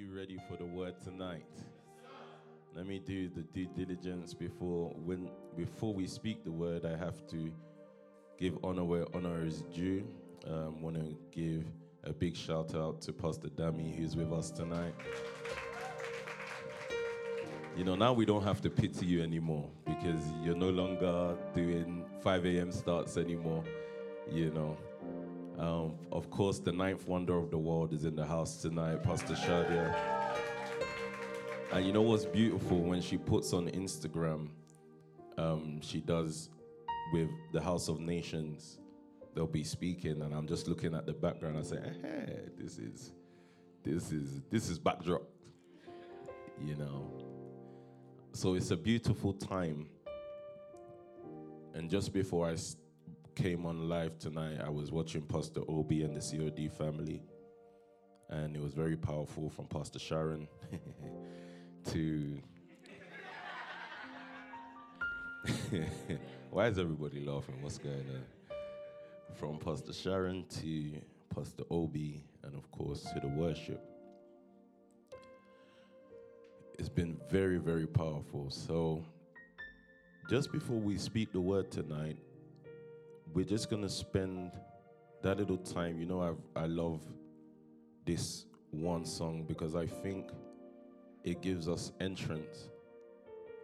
you ready for the word tonight? Let me do the due diligence before when before we speak the word. I have to give honor where honor is due. Um, Want to give a big shout out to Pastor Dami who's with us tonight. You know, now we don't have to pity you anymore because you're no longer doing 5 a.m. starts anymore. You know, um, of course, the ninth wonder of the world is in the house tonight, Pastor Shadia. And you know what's beautiful when she puts on Instagram, um, she does with the House of Nations. They'll be speaking, and I'm just looking at the background. I say, "Hey, this is, this is, this is backdrop." You know, so it's a beautiful time. And just before I came on live tonight, I was watching Pastor Obi and the COD family, and it was very powerful from Pastor Sharon to. Why is everybody laughing? What's going on? From Pastor Sharon to Pastor Obi, and of course to the worship. It's been very, very powerful. So, just before we speak the word tonight, we're just gonna spend that little time. You know, I I love this one song because I think it gives us entrance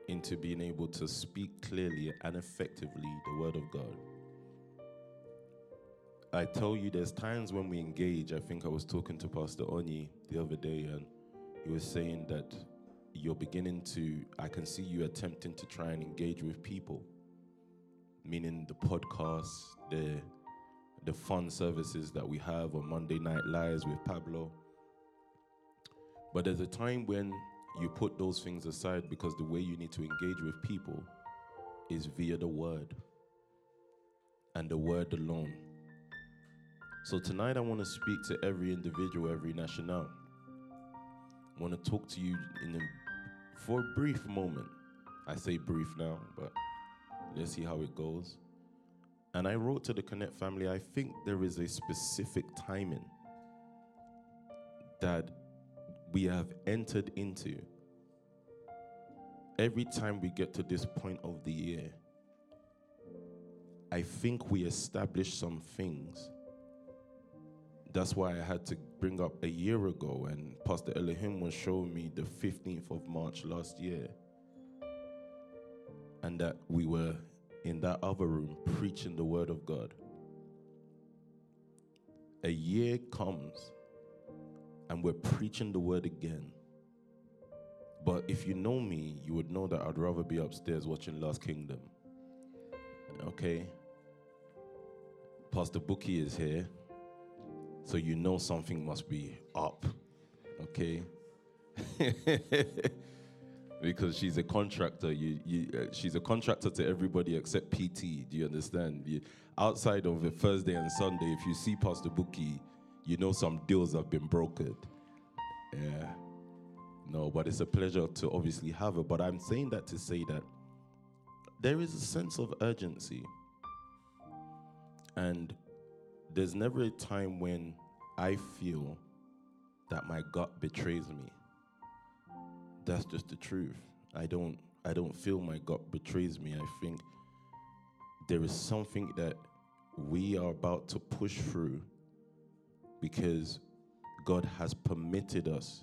into being able to speak clearly and effectively the word of God. I tell you, there's times when we engage. I think I was talking to Pastor Oni the other day, and he was saying that you're beginning to, I can see you attempting to try and engage with people, meaning the podcasts, the the fun services that we have on Monday Night Lives with Pablo. But there's a time when you put those things aside because the way you need to engage with people is via the word and the word alone. So tonight I want to speak to every individual, every national. I want to talk to you in a, for a brief moment. I say brief now, but let's see how it goes. And I wrote to the Connect family, I think there is a specific timing that we have entered into. Every time we get to this point of the year, I think we establish some things. That's why I had to bring up a year ago, and Pastor Elohim was showing me the 15th of March last year. And that we were in that other room preaching the word of God. A year comes and we're preaching the word again. But if you know me, you would know that I'd rather be upstairs watching Last Kingdom. Okay? Pastor Bookie is here, so you know something must be up. Okay? because she's a contractor. You, you, uh, she's a contractor to everybody except PT. Do you understand? You, outside of a Thursday and Sunday, if you see Pastor Bookie, you know some deals have been brokered. Yeah. No, but it's a pleasure to obviously have her. But I'm saying that to say that there is a sense of urgency. And there's never a time when I feel that my gut betrays me. That's just the truth. I don't I don't feel my gut betrays me. I think there is something that we are about to push through because God has permitted us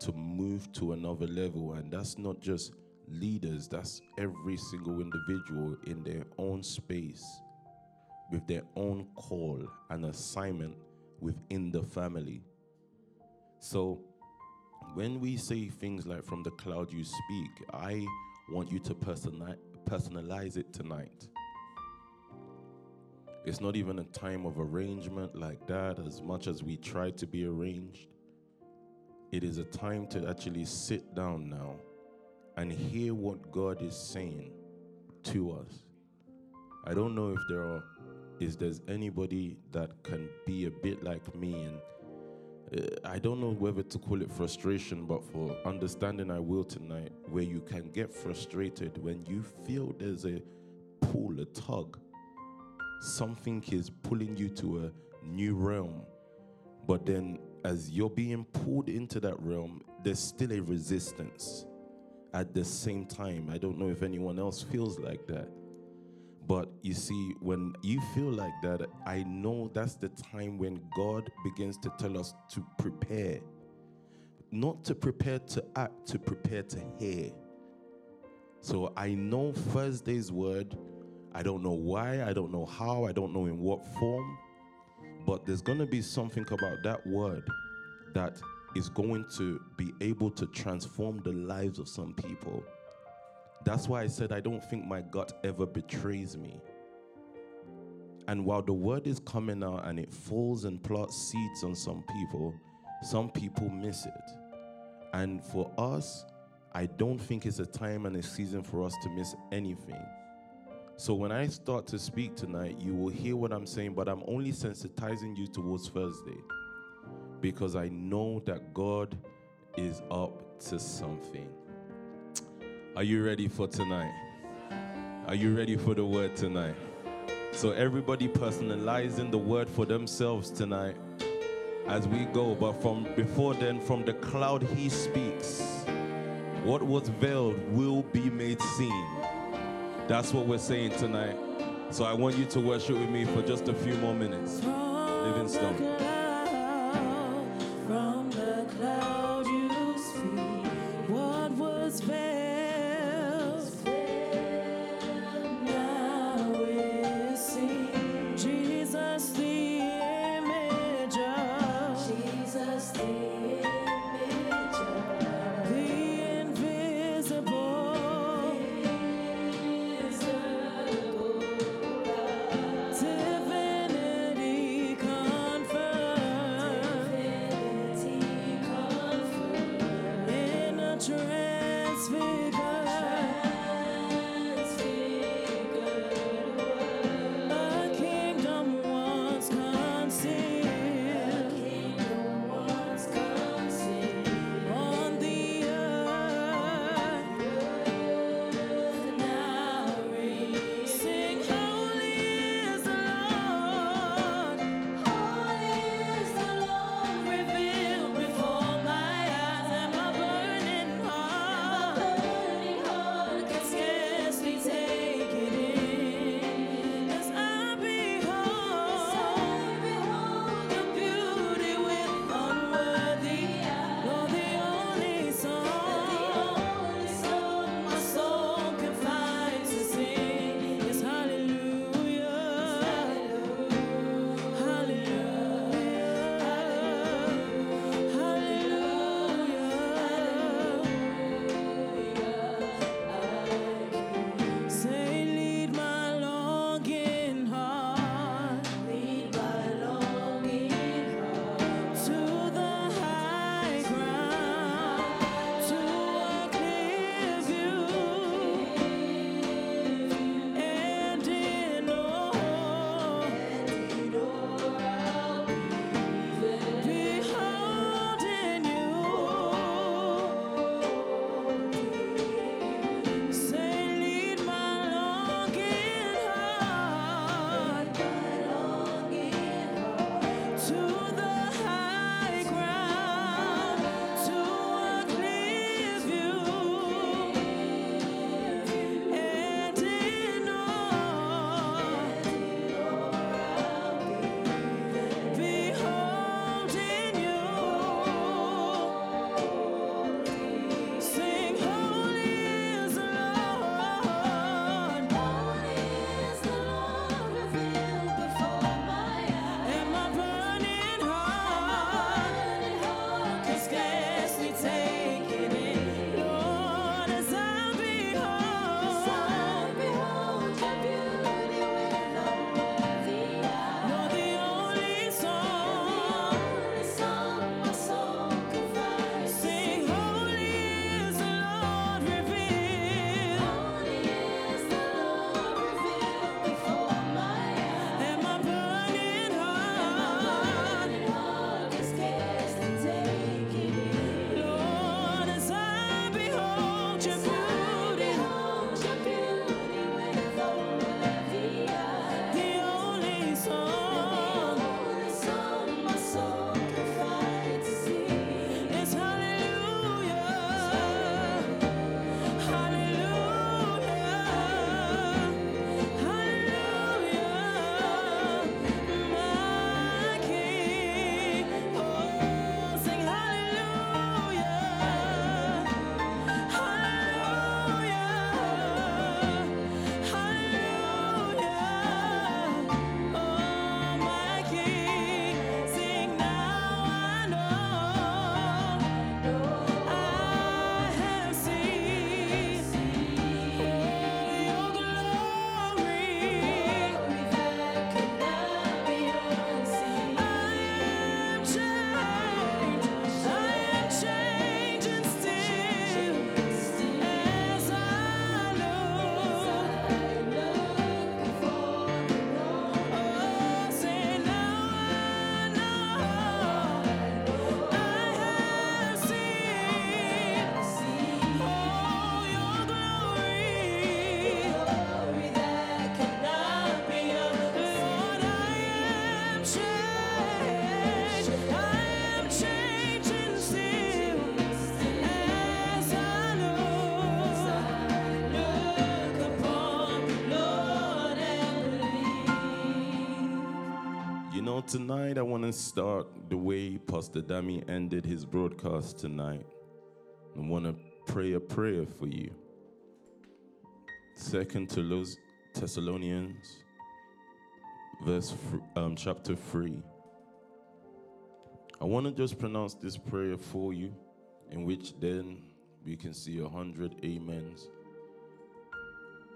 to move to another level. And that's not just leaders, that's every single individual in their own space with their own call and assignment within the family. So, when we say things like from the cloud you speak, I want you to personalize it tonight. It's not even a time of arrangement like that, as much as we try to be arranged. It is a time to actually sit down now and hear what God is saying to us. I don't know if there are is there's anybody that can be a bit like me and Uh, I don't know whether to call it frustration, but for understanding, I will tonight, where you can get frustrated when you feel there's a pull, a tug. Something is pulling you to a new realm, but then as you're being pulled into that realm, there's still a resistance at the same time. I don't know if anyone else feels like that. But you see, when you feel like that, I know that's the time when God begins to tell us to prepare. Not to prepare to act, to prepare to hear. So I know Thursday's word. I don't know why, I don't know how, I don't know in what form, but there's going to be something about that word that is going to be able to transform the lives of some people. That's why I said I don't think my gut ever betrays me. And while the word is coming out and it falls and plots seeds on some people, some people miss it. And for us, I don't think it's a time and a season for us to miss anything. So when I start to speak tonight, you will hear what I'm saying, but I'm only sensitizing you towards Thursday because I know that God is up to something. Are you ready for tonight? Are you ready for the word tonight? So, everybody personalizing the word for themselves tonight as we go. But from before then, from the cloud he speaks, what was veiled will be made seen. That's what we're saying tonight. So, I want you to worship with me for just a few more minutes. Living tonight I want to start the way Pastor Dami ended his broadcast tonight. I want to pray a prayer for you. Second to Thessalonians, verse um, chapter three. I want to just pronounce this prayer for you, in which then we can see a hundred amens.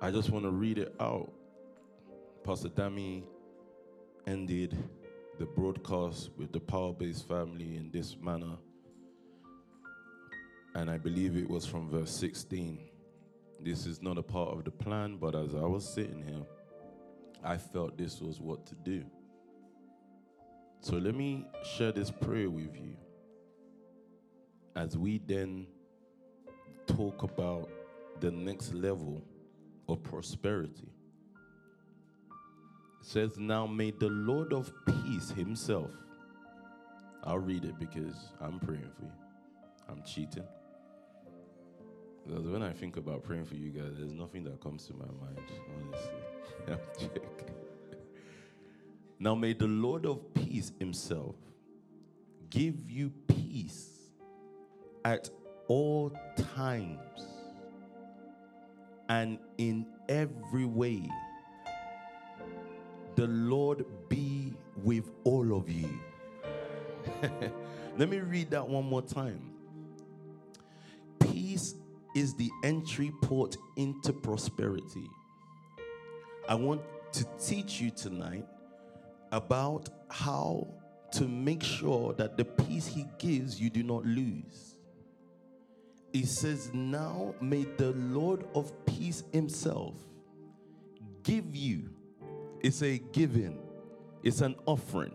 I just want to read it out. Pastor Dami ended the broadcast with the Power Base family in this manner. And I believe it was from verse 16. This is not a part of the plan, but as I was sitting here, I felt this was what to do. So let me share this prayer with you as we then talk about the next level of prosperity. Says, Now may the Lord of peace himself, I'll read it because I'm praying for you. I'm cheating. Because when I think about praying for you guys, there's nothing that comes to my mind, honestly. Now may the Lord of peace himself give you peace at all times and in every way. The Lord be with all of you. Let me read that one more time. Peace is the entry port into prosperity. I want to teach you tonight about how to make sure that the peace He gives you do not lose. He says, Now may the Lord of peace Himself give you. It's a giving, it's an offering.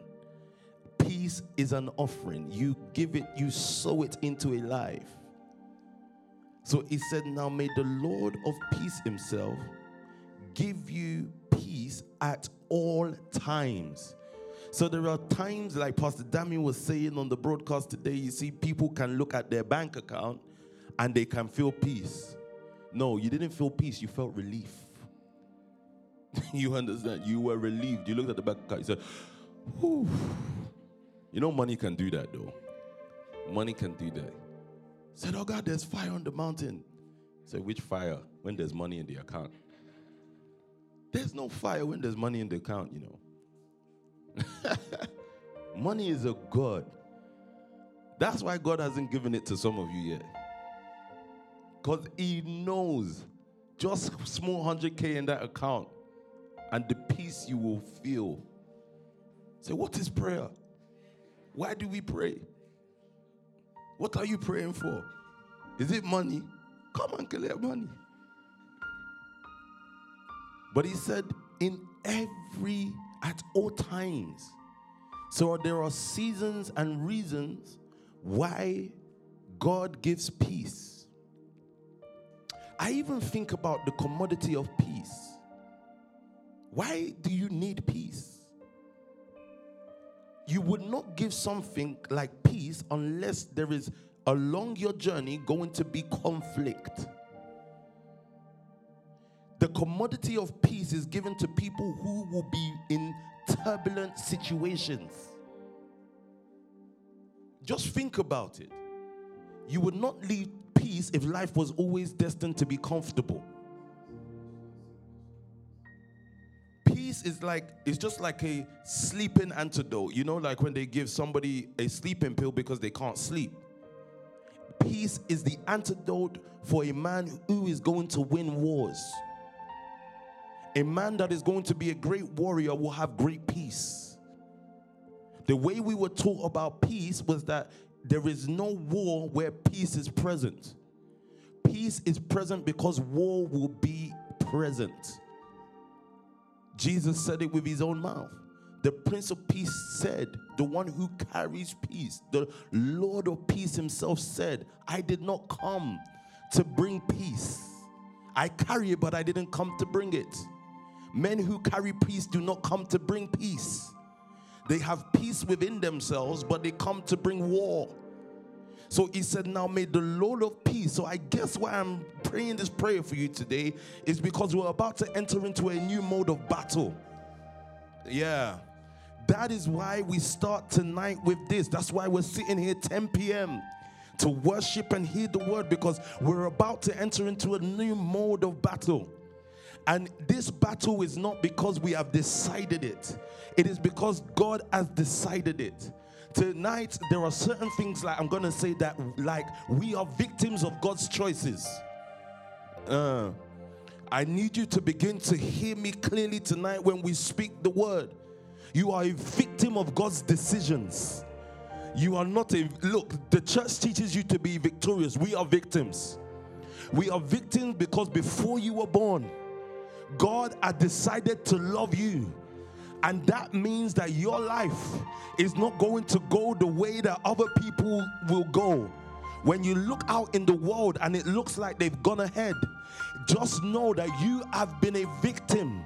Peace is an offering. You give it, you sow it into a life. So he said, Now may the Lord of peace himself give you peace at all times. So there are times, like Pastor Damien was saying on the broadcast today, you see people can look at their bank account and they can feel peace. No, you didn't feel peace, you felt relief. you understand? You were relieved. You looked at the bank account, you said, Whew. You know, money can do that though. Money can do that. Said, Oh God, there's fire on the mountain. Said, Which fire? When there's money in the account. There's no fire when there's money in the account, you know. money is a God. That's why God hasn't given it to some of you yet. Because He knows just small 100K in that account and the peace you will feel. Say, what is prayer? Why do we pray? What are you praying for? Is it money? Come and collect money. But he said, in every, at all times. So there are seasons and reasons why God gives peace. I even think about the commodity of peace. Why do you need peace? you would not give something like peace unless there is along your journey going to be conflict. The commodity of peace is given to people who will be in turbulent situations. Just think about it. You would not leave peace if life was always destined to be comfortable. Is like it's just like a sleeping antidote. You know, like when they give somebody a sleeping pill because they can't sleep. Peace is the antidote for a man who is going to win wars. A man that is going to be a great warrior will have great peace. The way we were taught about peace was that there is no war where peace is present. Peace is present because war will be present. Jesus said it with his own mouth. The Prince of Peace said, the one who carries peace, the Lord of Peace himself said, I did not come to bring peace. I carry it, but I didn't come to bring it. Men who carry peace do not come to bring peace. They have peace within themselves, but they come to bring war. So he said, Now may the Lord of peace. So I guess why I'm praying this prayer for you today is because we're about to enter into a new mode of battle. Yeah. That is why we start tonight with this. That's why we're sitting here 10 p.m. to worship and hear the word because we're about to enter into a new mode of battle. And this battle is not because we have decided it, it is because God has decided it. Tonight, there are certain things like I'm gonna say that, like, we are victims of God's choices. Uh, I need you to begin to hear me clearly tonight when we speak the word. You are a victim of God's decisions. You are not a look, the church teaches you to be victorious. We are victims. We are victims because before you were born, God had decided to love you. And that means that your life is not going to go the way that other people will go. When you look out in the world and it looks like they've gone ahead, just know that you have been a victim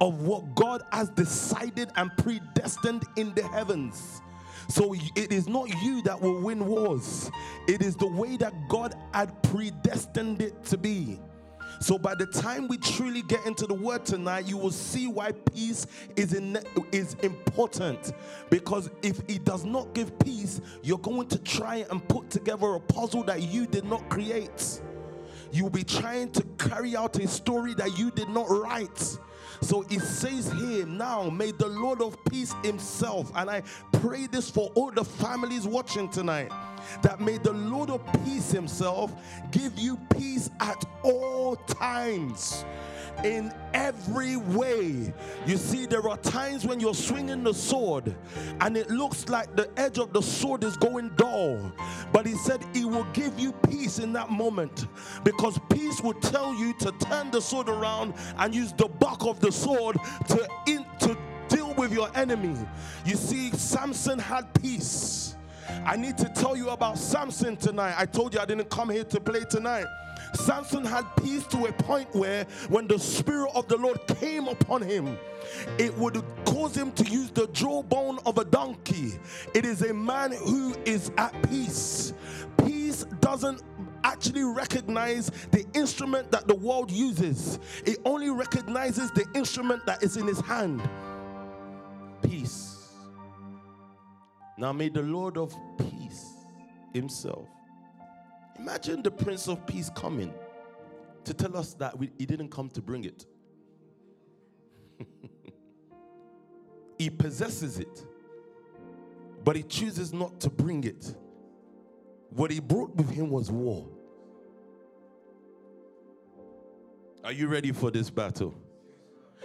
of what God has decided and predestined in the heavens. So it is not you that will win wars, it is the way that God had predestined it to be. So by the time we truly get into the word tonight, you will see why peace is in, is important. Because if it does not give peace, you're going to try and put together a puzzle that you did not create. You'll be trying to carry out a story that you did not write. So it says here, now may the Lord of peace himself, and I pray this for all the families watching tonight, that may the Lord of peace himself give you peace at all times in every way. You see, there are times when you're swinging the sword and it looks like the edge of the sword is going dull. But he said he will give you peace in that moment because peace will tell you to turn the sword around and use the buck of the sword to, in, to deal with your enemy. You see, Samson had peace. I need to tell you about Samson tonight. I told you I didn't come here to play tonight. Samson had peace to a point where when the Spirit of the Lord came upon him, it would cause him to use the jawbone of a donkey. It is a man who is at peace. Peace doesn't actually recognize the instrument that the world uses, it only recognizes the instrument that is in his hand. Peace. Now may the Lord of peace himself Imagine the Prince of Peace coming to tell us that we, he didn't come to bring it. he possesses it, but he chooses not to bring it. What he brought with him was war. Are you ready for this battle?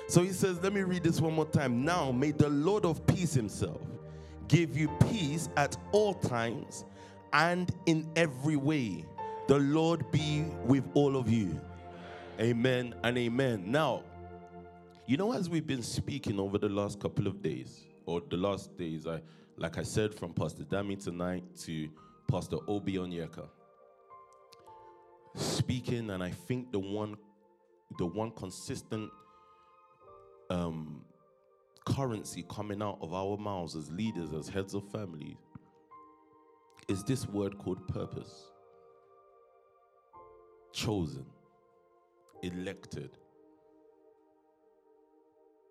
So he says, let me read this one more time. Now may the Lord of peace himself give you peace at all times and in every way. The Lord be with all of you. Amen and amen. Now, you know, as we've been speaking over the last couple of days, or the last days, I like I said, from Pastor Dami tonight to Pastor Obi Onyeka, speaking, and I think the one, the one consistent um, currency coming out of our mouths as leaders, as heads of families, is this word called purpose. Chosen, elected.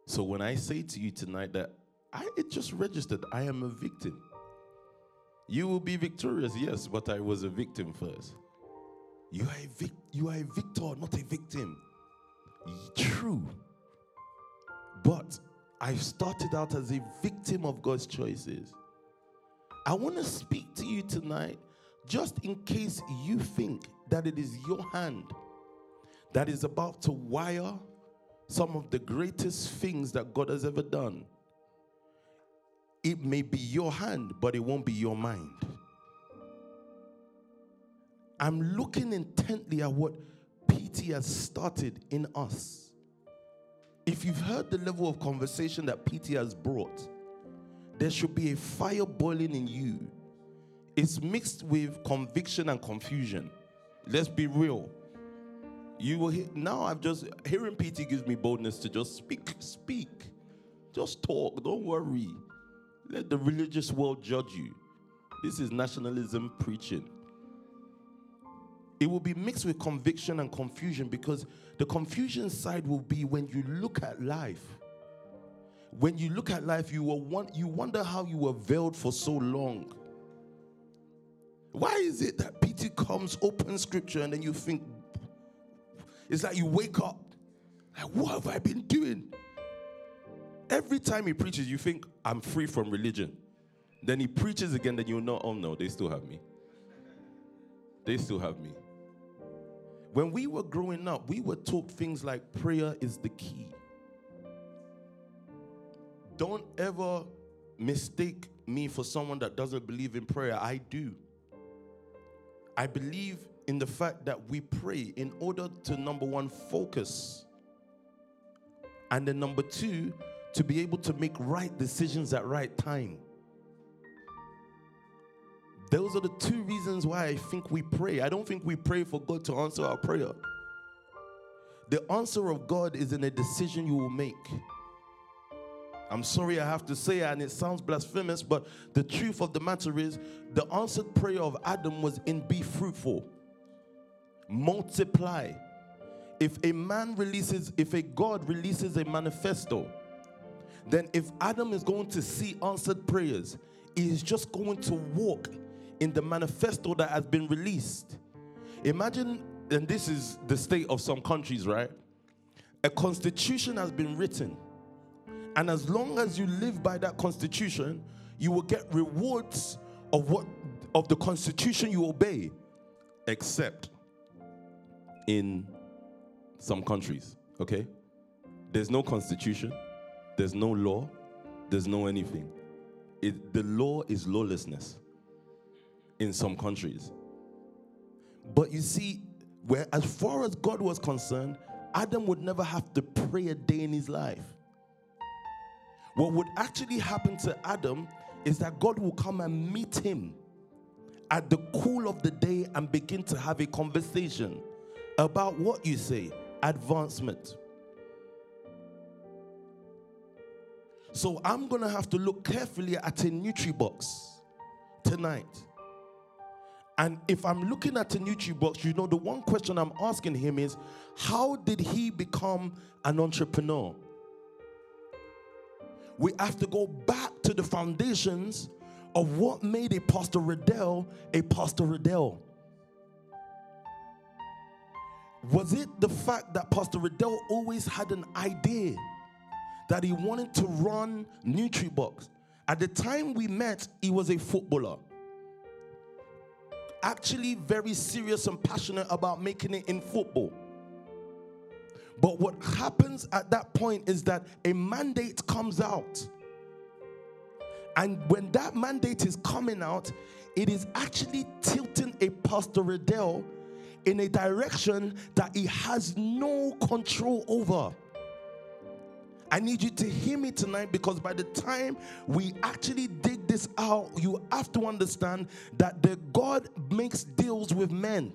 So when I say to you tonight that I it just registered, I am a victim. You will be victorious, yes, but I was a victim first. You are a vic- you are a victor, not a victim. True. But I started out as a victim of God's choices. I want to speak to you tonight just in case you think that it is your hand that is about to wire some of the greatest things that God has ever done. It may be your hand, but it won't be your mind. I'm looking intently at what PT has started in us. If you've heard the level of conversation that PT has brought, there should be a fire boiling in you. It's mixed with conviction and confusion. Let's be real. You will hear, now I've just hearing PT gives me boldness to just speak, speak. Just talk, don't worry. Let the religious world judge you. This is nationalism preaching. It will be mixed with conviction and confusion because the confusion side will be when you look at life when you look at life, you, will you wonder how you were veiled for so long. Why is it that Peter comes, open scripture, and then you think, it's like you wake up, like, what have I been doing? Every time he preaches, you think, I'm free from religion. Then he preaches again, then you know, oh no, they still have me. They still have me. When we were growing up, we were taught things like prayer is the key. Don't ever mistake me for someone that doesn't believe in prayer. I do. I believe in the fact that we pray in order to, number one, focus. And then, number two, to be able to make right decisions at right time. Those are the two reasons why I think we pray. I don't think we pray for God to answer our prayer. The answer of God is in a decision you will make. I'm sorry I have to say it, and it sounds blasphemous, but the truth of the matter is the answered prayer of Adam was in be fruitful, multiply. If a man releases, if a God releases a manifesto, then if Adam is going to see answered prayers, he is just going to walk in the manifesto that has been released. Imagine, and this is the state of some countries, right? A constitution has been written and as long as you live by that constitution, you will get rewards of what of the constitution you obey, except in some countries. Okay? There's no constitution, there's no law, there's no anything. It, the law is lawlessness in some countries. But you see, where as far as God was concerned, Adam would never have to pray a day in his life. What would actually happen to Adam is that God will come and meet him at the cool of the day and begin to have a conversation about what you say advancement. So I'm going to have to look carefully at a NutriBox tonight. And if I'm looking at a NutriBox, you know, the one question I'm asking him is how did he become an entrepreneur? we have to go back to the foundations of what made a Pastor Riddell a Pastor Riddell. Was it the fact that Pastor Riddell always had an idea that he wanted to run NutriBox? At the time we met, he was a footballer. Actually, very serious and passionate about making it in football. But what happens at that point is that a mandate comes out. And when that mandate is coming out, it is actually tilting a Pastor Riddell in a direction that he has no control over. I need you to hear me tonight because by the time we actually dig this out, you have to understand that the God makes deals with men.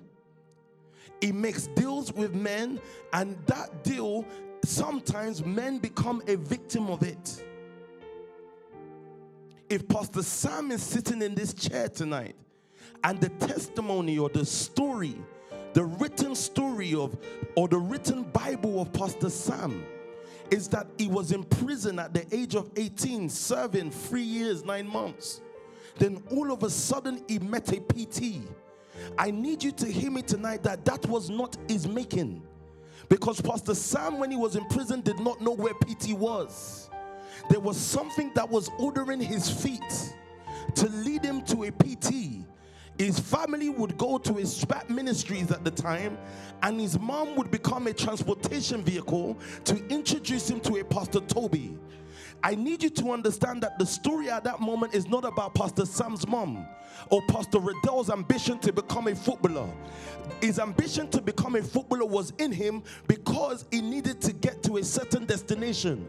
He makes deals with men, and that deal, sometimes men become a victim of it. If Pastor Sam is sitting in this chair tonight, and the testimony or the story, the written story of, or the written Bible of Pastor Sam, is that he was in prison at the age of 18, serving three years, nine months. Then all of a sudden, he met a PT I need you to hear me tonight that that was not his making. Because Pastor Sam, when he was in prison, did not know where PT was. There was something that was ordering his feet to lead him to a PT. His family would go to his SPAT ministries at the time, and his mom would become a transportation vehicle to introduce him to a Pastor Toby. I need you to understand that the story at that moment is not about Pastor Sam's mom or Pastor Riddell's ambition to become a footballer. His ambition to become a footballer was in him because he needed to get to a certain destination.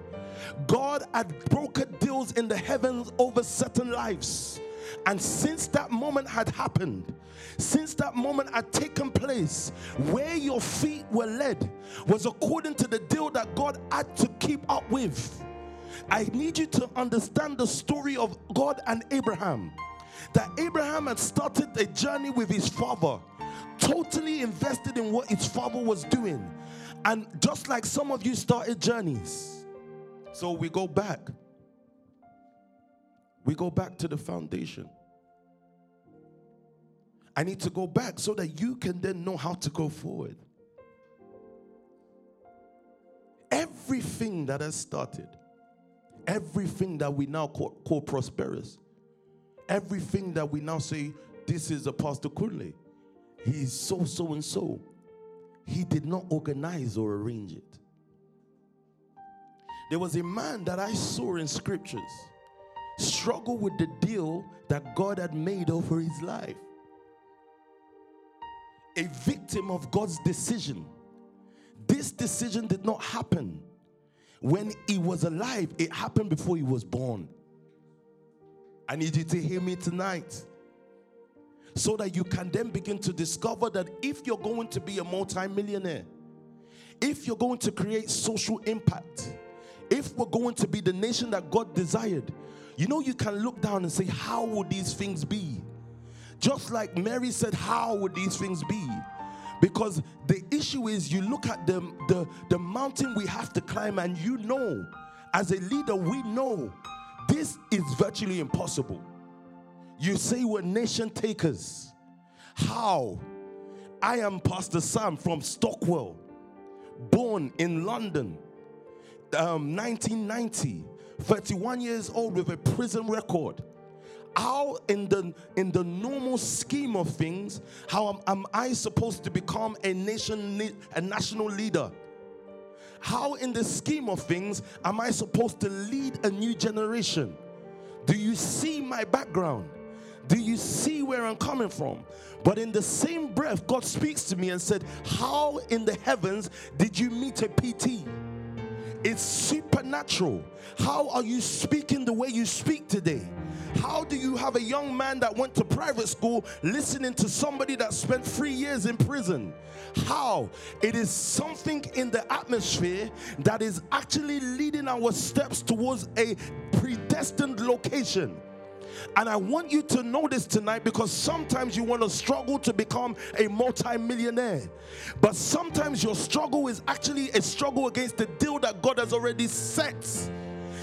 God had broken deals in the heavens over certain lives. And since that moment had happened, since that moment had taken place, where your feet were led was according to the deal that God had to keep up with. I need you to understand the story of God and Abraham. That Abraham had started a journey with his father, totally invested in what his father was doing. And just like some of you started journeys, So we go back. We go back to the foundation. I need to go back so that you can then know how to go forward. Everything that has started, everything that we now call, call prosperous, everything that we now say, this is a Pastor Kunle, he's so, so, and so. He did not organize or arrange it. There was a man that I saw in scriptures struggle with the deal that God had made over his life. A victim of God's decision. This decision did not happen when he was alive, it happened before he was born. I need you to hear me tonight so that you can then begin to discover that if you're going to be a multimillionaire, if you're going to create social impact, if we're going to be the nation that God desired, you know, you can look down and say, How would these things be? Just like Mary said, How would these things be? Because the issue is, you look at the, the, the mountain we have to climb, and you know, as a leader, we know this is virtually impossible. You say we're nation takers. How? I am Pastor Sam from Stockwell, born in London um, 1990, 31 years old with a prison record. How in the in the normal scheme of things, how am, am I supposed to become a nation a national leader? How in the scheme of things am I supposed to lead a new generation? Do you see my background? Do you see where I'm coming from? But in the same breath, God speaks to me and said, How in the heavens did you meet a PT? It's supernatural. How are you speaking the way you speak today? How do you have a young man that went to private school listening to somebody that spent three years in prison? How? It is something in the atmosphere that is actually leading our steps towards a predestined location. And I want you to know this tonight because sometimes you want to struggle to become a multi-millionaire. But sometimes your struggle is actually a struggle against the deal that God has already set.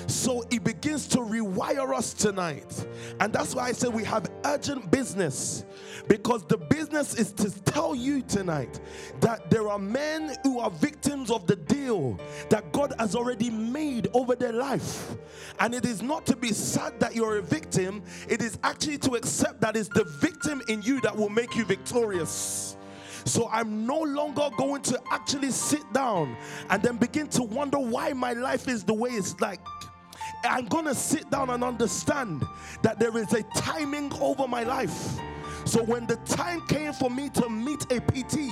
So it begins to rewire us tonight. And that's why I said we have urgent business. Because the business is to tell you tonight that there are men who are victims of the deal that God has already made over their life. And it is not to be sad that you're a victim, it is actually to accept that it's the victim in you that will make you victorious. So I'm no longer going to actually sit down and then begin to wonder why my life is the way it's like. I'm going to sit down and understand that there is a timing over my life. So when the time came for me to meet a PT,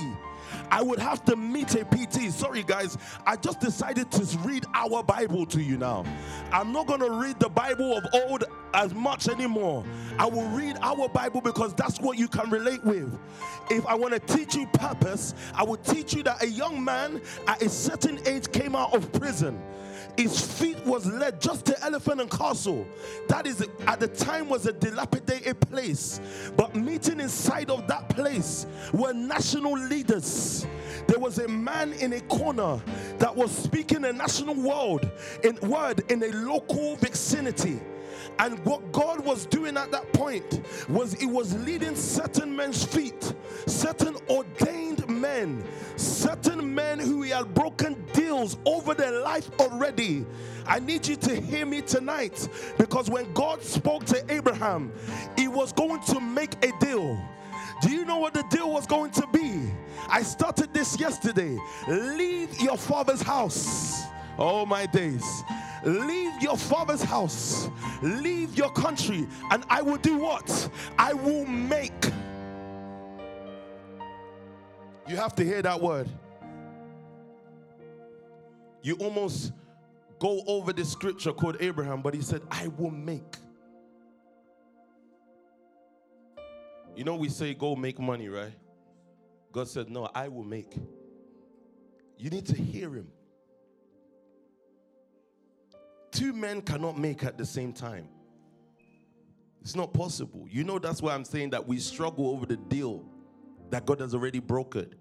I would have to meet a PT. Sorry, guys, I just decided to read our Bible to you now. I'm not going to read the Bible of old as much anymore. I will read our Bible because that's what you can relate with. If I want to teach you purpose, I will teach you that a young man at a certain age came out of prison his feet was led just to Elephant and Castle. That is at the time was a dilapidated place. But meeting inside of that place were national leaders. There was a man in a corner that was speaking a national word in word in a local vicinity. And what God was doing at that point was He was leading certain men's feet, certain ordained men, certain men who He had broken deals over their life already. I need you to hear me tonight because when God spoke to Abraham, He was going to make a deal. Do you know what the deal was going to be? I started this yesterday. Leave your father's house. Oh, my days. Leave your father's house, leave your country, and I will do what? I will make. You have to hear that word. You almost go over the scripture called Abraham, but he said, I will make. You know, we say, go make money, right? God said, No, I will make. You need to hear him. Two men cannot make at the same time. It's not possible. You know, that's why I'm saying that we struggle over the deal that God has already brokered.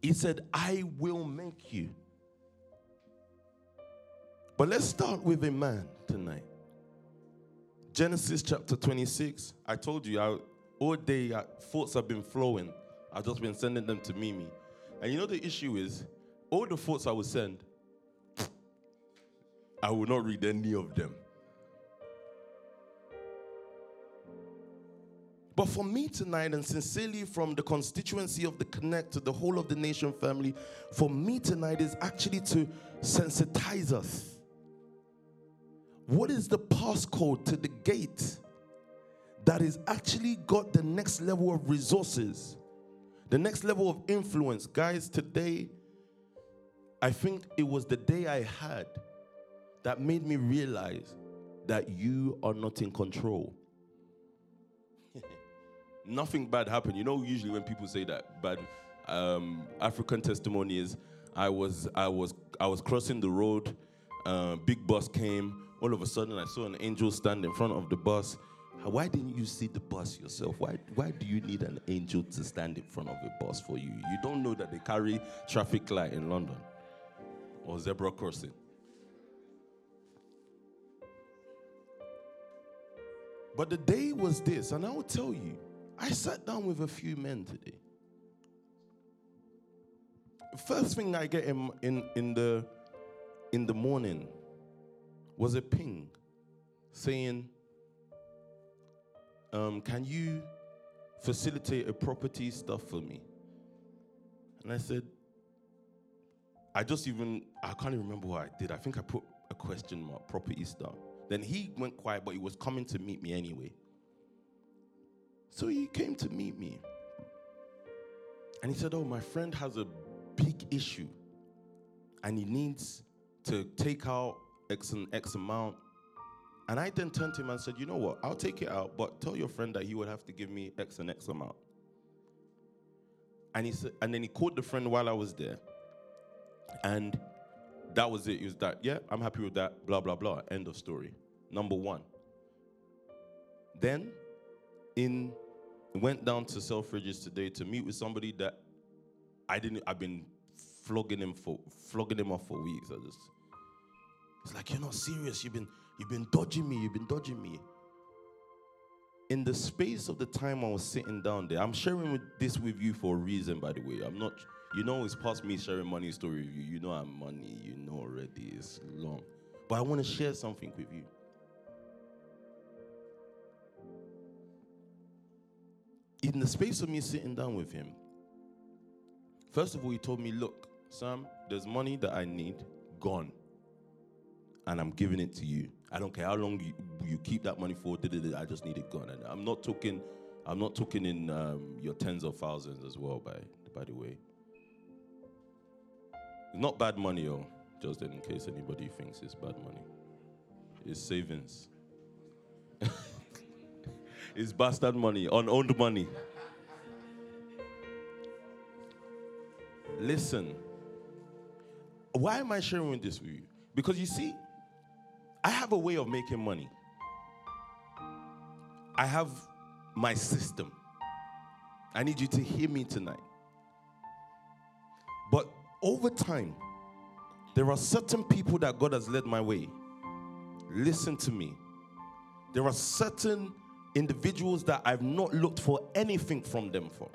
He said, I will make you. But let's start with a man tonight. Genesis chapter 26. I told you, I, all day I, thoughts have been flowing. I've just been sending them to Mimi. And you know the issue is, all the thoughts I would send, I will not read any of them. But for me tonight, and sincerely from the constituency of the Connect to the whole of the nation family, for me tonight is actually to sensitize us. What is the passcode to the gate that is actually got the next level of resources, the next level of influence? Guys, today, I think it was the day I had that made me realize that you are not in control nothing bad happened. You know, usually when people say that, but um, African testimony is, I was, I was, I was crossing the road. Uh, big bus came. All of a sudden, I saw an angel stand in front of the bus. Why didn't you see the bus yourself? Why, why do you need an angel to stand in front of a bus for you? You don't know that they carry traffic light in London or zebra crossing. But the day was this, and I will tell you I sat down with a few men today. First thing I get in, in, in, the, in the morning was a ping saying, um, Can you facilitate a property stuff for me? And I said, I just even, I can't even remember what I did. I think I put a question mark, property stuff. Then he went quiet, but he was coming to meet me anyway. So he came to meet me. And he said, Oh, my friend has a big issue and he needs to take out X and X amount. And I then turned to him and said, You know what? I'll take it out, but tell your friend that he would have to give me X and X amount. And he said, and then he called the friend while I was there. And that was it. He was that, yeah, I'm happy with that, blah, blah, blah. End of story. Number one. Then, in went down to Selfridges today to meet with somebody that I didn't. I've been flogging him for flogging him off for weeks. I just. It's like you're not serious. You've been you've been dodging me. You've been dodging me. In the space of the time I was sitting down there, I'm sharing with this with you for a reason, by the way. I'm not. You know, it's past me sharing money story with you. You know I'm money. You know already. It's long, but I want to share something with you. in the space of me sitting down with him, first of all, he told me, Look, Sam, there's money that I need gone, and I'm giving it to you. I don't care how long you, you keep that money for. I just need it gone. And I'm not talking, I'm not talking in um, your tens of thousands as well. By by the way, not bad money, oh, just in case anybody thinks it's bad money. It's savings. It's bastard money, unowned money. Listen, why am I sharing this with you? Because you see, I have a way of making money. I have my system. I need you to hear me tonight. Over time, there are certain people that God has led my way. Listen to me. There are certain individuals that I've not looked for anything from them for.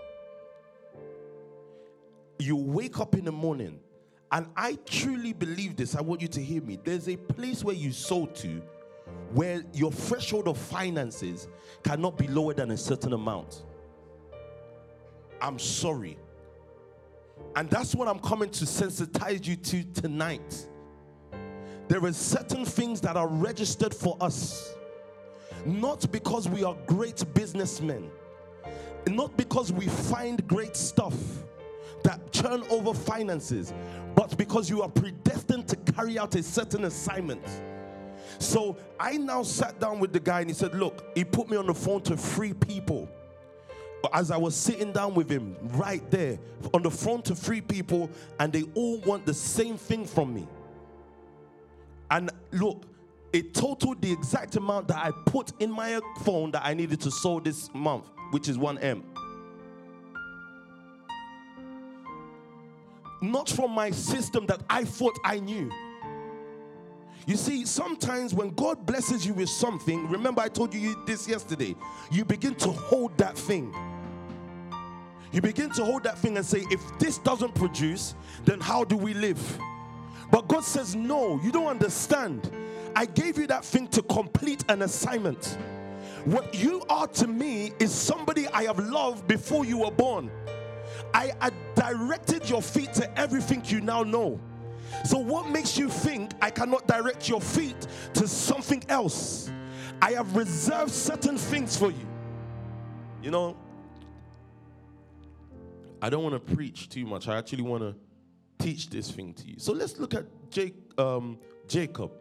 You wake up in the morning, and I truly believe this. I want you to hear me. There's a place where you sow to where your threshold of finances cannot be lower than a certain amount. I'm sorry. And that's what I'm coming to sensitize you to tonight. There are certain things that are registered for us not because we are great businessmen, not because we find great stuff that churn over finances, but because you are predestined to carry out a certain assignment. So I now sat down with the guy and he said, Look, he put me on the phone to three people. As I was sitting down with him right there on the front to three people, and they all want the same thing from me. And look, it totaled the exact amount that I put in my phone that I needed to sell this month, which is 1M. Not from my system that I thought I knew. You see, sometimes when God blesses you with something, remember I told you this yesterday, you begin to hold that thing. You begin to hold that thing and say, if this doesn't produce, then how do we live? But God says, no, you don't understand. I gave you that thing to complete an assignment. What you are to me is somebody I have loved before you were born. I, I directed your feet to everything you now know. So, what makes you think I cannot direct your feet to something else? I have reserved certain things for you. You know, I don't want to preach too much. I actually want to teach this thing to you. So let's look at Jake, um, Jacob.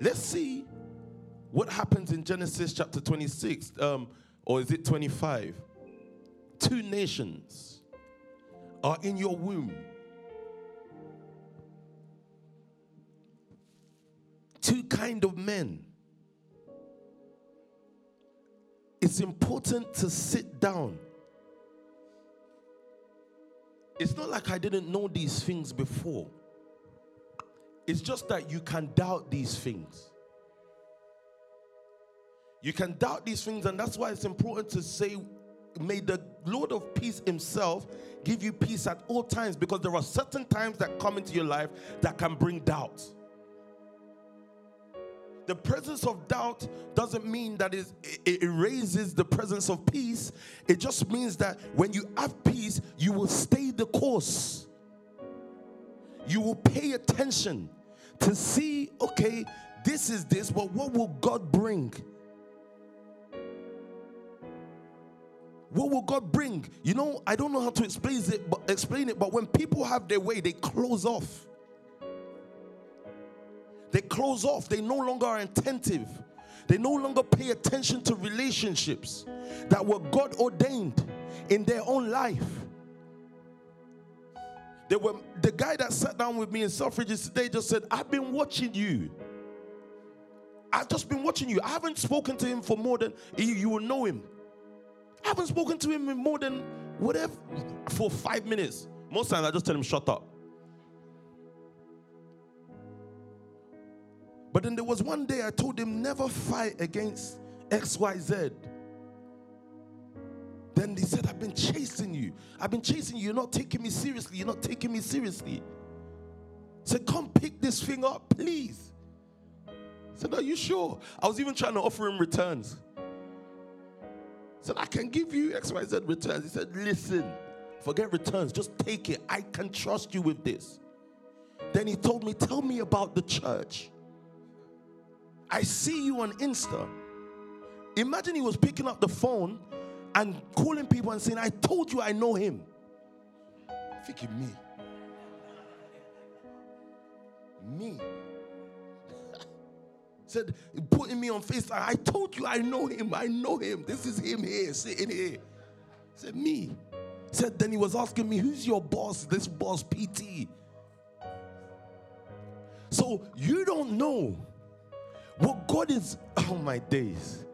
Let's see what happens in Genesis chapter 26, um, or is it 25? Two nations are in your womb. Two kind of men. It's important to sit down. It's not like I didn't know these things before. It's just that you can doubt these things. You can doubt these things, and that's why it's important to say, May the Lord of peace himself give you peace at all times, because there are certain times that come into your life that can bring doubt. The presence of doubt doesn't mean that it erases the presence of peace. It just means that when you have peace, you will stay the course. You will pay attention to see, okay, this is this, but what will God bring? What will God bring? You know, I don't know how to explain it, but explain it, but when people have their way, they close off. They close off. They no longer are attentive. They no longer pay attention to relationships that were God ordained in their own life. They were the guy that sat down with me in Selfridges today just said, I've been watching you. I've just been watching you. I haven't spoken to him for more than you, you will know him. I haven't spoken to him in more than whatever for five minutes. Most times I just tell him, shut up. But then there was one day I told him, never fight against XYZ. Then he said, I've been chasing you. I've been chasing you. You're not taking me seriously. You're not taking me seriously. Said, come pick this thing up, please. Said, Are you sure? I was even trying to offer him returns. Said, I can give you XYZ returns. He said, Listen, forget returns. Just take it. I can trust you with this. Then he told me, Tell me about the church. I see you on Insta. Imagine he was picking up the phone and calling people and saying, I told you I know him. Thinking me. Me. Said, putting me on face. I told you I know him. I know him. This is him here, sitting here. Said, me. Said, then he was asking me, who's your boss? This boss, PT. So you don't know what God is, oh my days.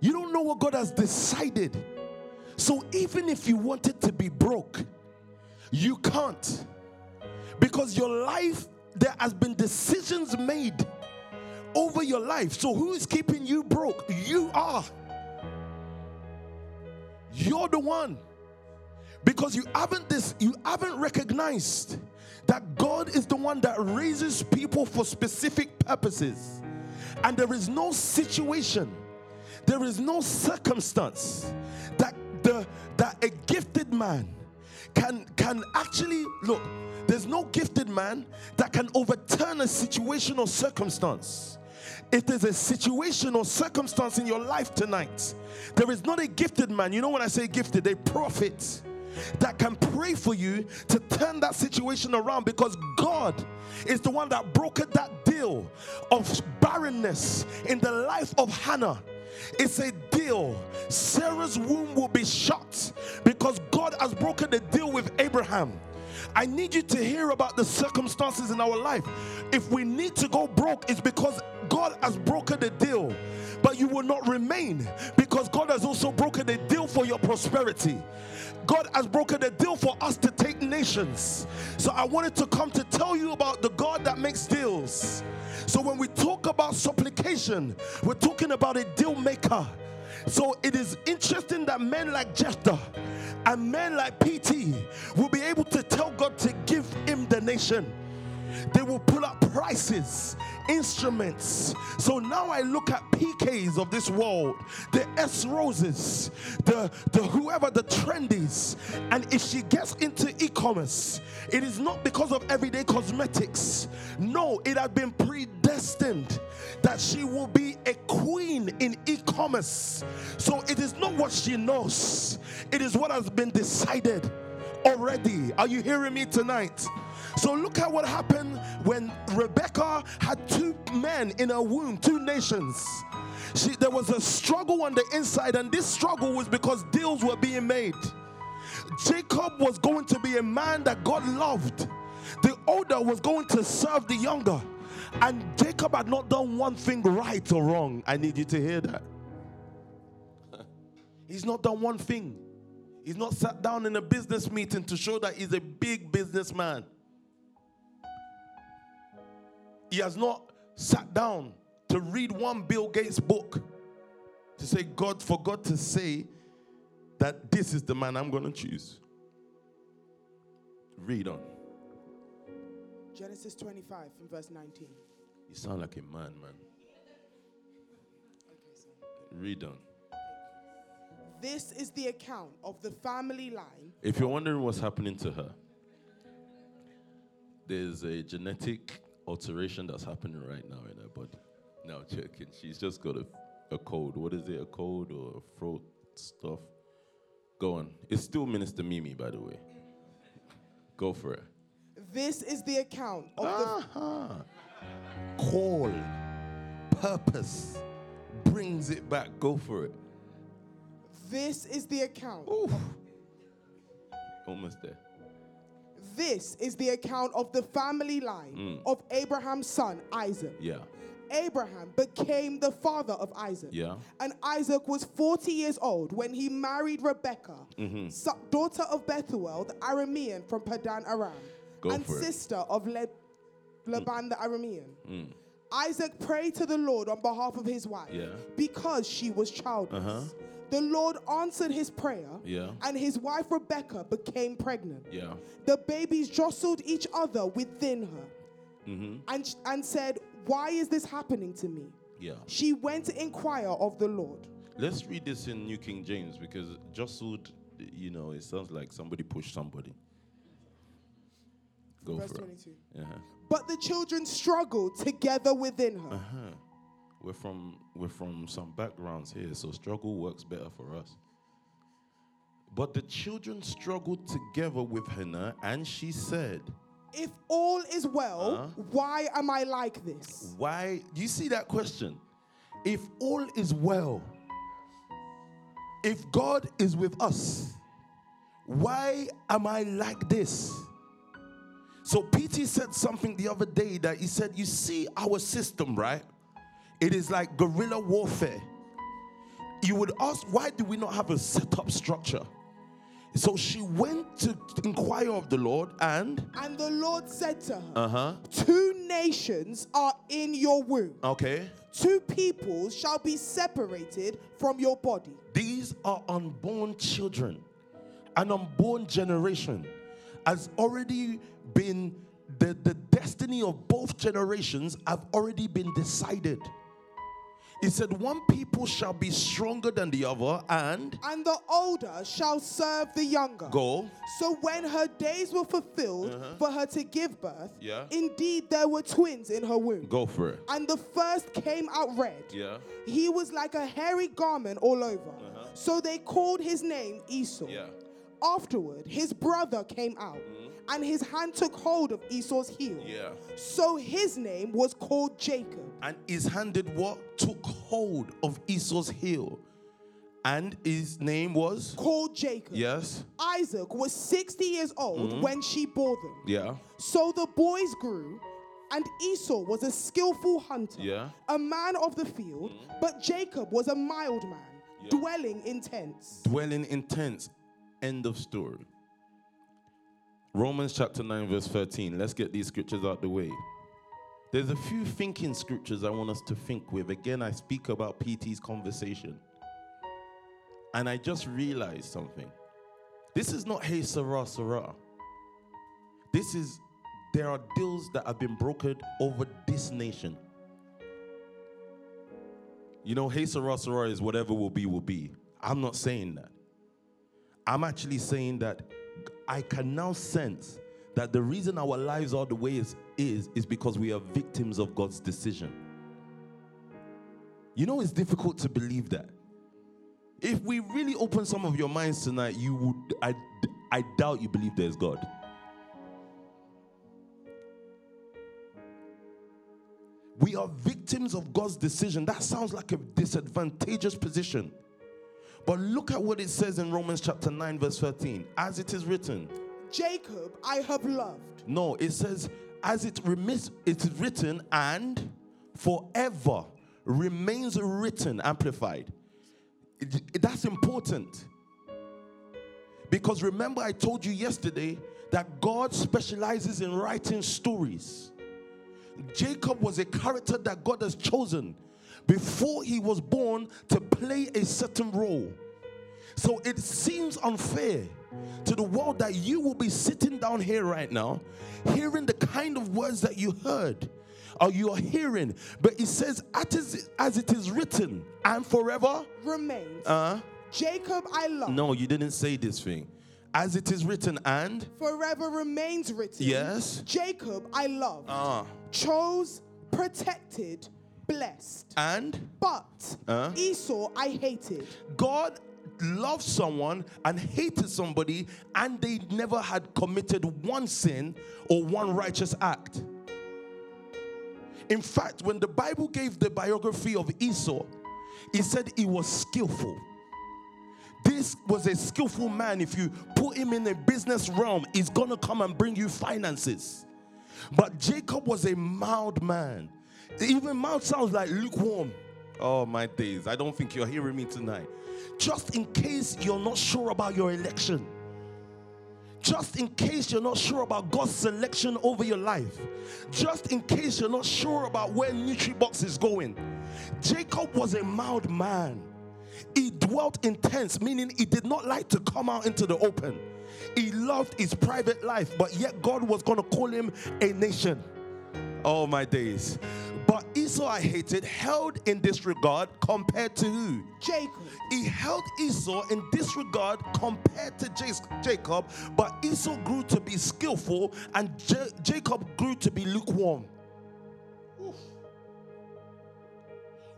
You don't know what God has decided. So even if you wanted to be broke, you can't. Because your life, there has been decisions made over your life. So who is keeping you broke? You are. You're the one. Because you haven't this you haven't recognized that God is the one that raises people for specific purposes. And there is no situation, there is no circumstance that the that a gifted man can can actually look. There's no gifted man that can overturn a situation or circumstance. If there's a situation or circumstance in your life tonight, there is not a gifted man. You know when I say gifted, a prophet that can pray for you to turn that situation around because God is the one that brokered that deal of barrenness in the life of Hannah. It's a deal. Sarah's womb will be shut because God has broken the deal with Abraham. I need you to hear about the circumstances in our life. If we need to go broke, it's because God has broken the deal. But you will not remain because God has also broken the deal for your prosperity. God has broken the deal for us to take nations. So I wanted to come to tell you about the God that makes deals. So when we talk about supplication, we're talking about a deal maker. So it is interesting that men like Jephthah and men like PT will be able to tell God to give him the nation. They will pull up prices, instruments. So now I look at PKs of this world, the S Roses, the, the whoever the trendies, and if she gets into e-commerce, it is not because of everyday cosmetics. No, it had been predestined that she will be a queen in e-commerce. So it is not what she knows, it is what has been decided already. Are you hearing me tonight? So look at what happened when Rebecca had two men in her womb, two nations. She, there was a struggle on the inside, and this struggle was because deals were being made. Jacob was going to be a man that God loved. The older was going to serve the younger. And Jacob had not done one thing right or wrong. I need you to hear that. He's not done one thing. He's not sat down in a business meeting to show that he's a big businessman. He has not sat down to read one Bill Gates book to say, God, for God to say that this is the man I'm going to choose. Read on. Genesis 25 from verse 19. You sound like a man, man. Read on. This is the account of the family line. If you're wondering what's happening to her, there's a genetic alteration that's happening right now in her body. No, joking. She's just got a, a cold. What is it? A cold or a throat stuff? Go on. It's still Minister Mimi, by the way. Go for it. This is the account of Uh-huh. Call, purpose, brings it back. Go for it. This is the account. Ooh. Almost there. This is the account of the family line Mm. of Abraham's son Isaac. Yeah. Abraham became the father of Isaac. Yeah. And Isaac was 40 years old when he married Rebekah, Mm-hmm. so- daughter of Bethuel, the Aramean from Paddan Aram, Go and for it. Mm. sister of Le- Laban the Aramean. Isaac prayed to the Lord on behalf of his wife Yeah. because she was childless. Uh-huh. The Lord answered his prayer, Yeah. and his wife Rebecca became pregnant. Yeah. The babies jostled each other within her Mm-hmm. and, and said, Why is this happening to me? Yeah. She went to inquire of the Lord. Let's read this in New King James because jostled, you know, it sounds like somebody pushed somebody. Go Verse for 22. it. Uh-huh. But the children struggled together within her. Uh-huh. We're from we're from some backgrounds here, so struggle works better for us. But the children struggled together with Hannah, and she said, If all is well, Uh-huh. why am I like this? Why? You see that question? If all is well, if God is with us, why am I like this? So, PT said something the other day that he said, You see, our system, right? It is like guerrilla warfare. You would ask, Why do we not have a set up structure? So she went to inquire of the Lord and, And the Lord said to her, uh huh, Two nations are in your womb, okay. two peoples shall be separated from your body. These are unborn children. An unborn generation has already been, the, the destiny of both generations have already been decided. He said, One people shall be stronger than the other, and And the older shall serve the younger. go. So when her days were fulfilled Uh-huh. for her to give birth, Yeah. indeed there were twins in her womb. Go for it. And the first came out red. Yeah. He was like a hairy garment all over. So they called his name Esau. Uh-huh. Yeah. Afterward, his brother came out, and his hand took hold of Esau's heel. Yeah. So his name was called Jacob. And his hand did what? Took hold of Esau's heel. And his name was? Called Jacob. Yes. Isaac was 60 years old Mm-hmm. when she bore them. Yeah. So the boys grew, and Esau was a skillful hunter, Yeah. Mm-hmm. a man of the field, but Jacob was a mild man, Yeah. dwelling in tents. dwelling in tents. End of story. Romans chapter 9, verse 13. Let's get these scriptures out the way. There's a few thinking scriptures I want us to think with. Again, I speak about PT's conversation. And I just realized something. This is not que sera sera. This is there are deals that have been brokered over this nation. You know, que sera sera is whatever will be, will be. I'm not saying that. I'm actually saying that I can now sense that the reason our lives are the way it is is because we are victims of God's decision. You know, it's difficult to believe that. If we really open some of your minds tonight, you would, I, I doubt you believe there's God. We are victims of God's decision. That sounds like a disadvantageous position. But look at what it says in Romans chapter 9, verse 13. As it is written, Jacob I have loved. No, it says, as it, remiss, it is written, and forever remains written, amplified. It- it- that's important. Because remember, I told you yesterday that God specializes in writing stories. Jacob was a character that God has chosen before he was born to play a certain role. So it seems unfair to the world that you will be sitting down here right now, hearing the kind of words that you heard or you are hearing. But it says, as, as it is written, and forever. Remains. Uh, Jacob I love. no, you didn't say this thing. As it is written, and. Forever remains written. Yes. Jacob I love. Uh, Chose, protected, blessed. and. But Uh? Esau I hated. God loved someone and hated somebody, and they never had committed one sin or one righteous act. In fact, when the Bible gave the biography of Esau, it said he was skillful. This was a skillful man. If you put him in a business realm, he's gonna come and bring you finances. But Jacob was a mild man. Even mild sounds like lukewarm. Oh, my days. I don't think you're hearing me tonight. Just in case you're not sure about your election, just in case you're not sure about God's selection over your life, just in case you're not sure about where NutriBox is going, Jacob was a mild man. He dwelt in tents, meaning he did not like to come out into the open. He loved his private life, but yet God was going to call him a nation. Oh, my days. But Esau, I hated, held in disregard compared to who? Jacob. He held Esau in disregard compared to Jacob, but Esau grew to be skillful and Ja- Jacob grew to be lukewarm. Oof.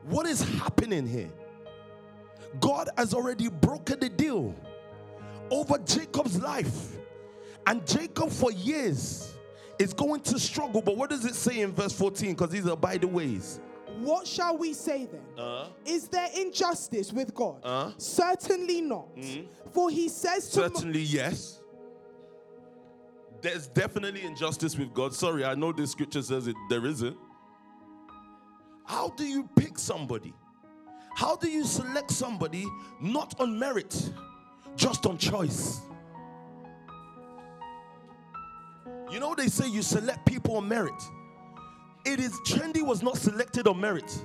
What is happening here? God has already broken the deal over Jacob's life. And Jacob, for years, is going to struggle. But what does it say in verse 14? Because these are by the ways. What shall we say then? Uh, Is there injustice with God? Uh? Certainly not. For he says to Mo- Certainly, yes. There's definitely injustice with God. Sorry, I know the scripture says it. There isn't. How do you pick somebody? How do you select somebody not on merit, just on choice? You know, they say you select people on merit. It is Trendy was not selected on merit.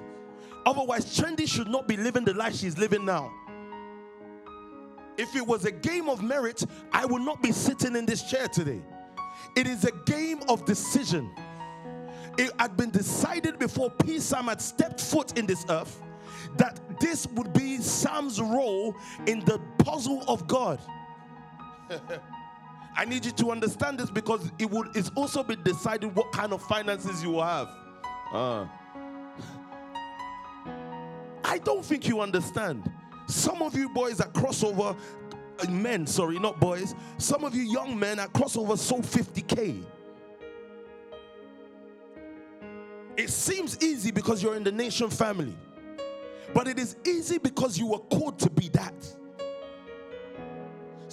Otherwise, Trendy should not be living the life she's living now. If it was a game of merit, I would not be sitting in this chair today. It is a game of decision. It had been decided before P. Sam had stepped foot in this earth that this would be Sam's role in the puzzle of God. I need you to understand this because it would it's also be decided what kind of finances you will have. Uh. I don't think you understand. Some of you boys at crossover, uh, men, sorry, not boys. Some of you young men at crossover sold 50k. It seems easy because you're in the nation family, but it is easy because you were called to be that.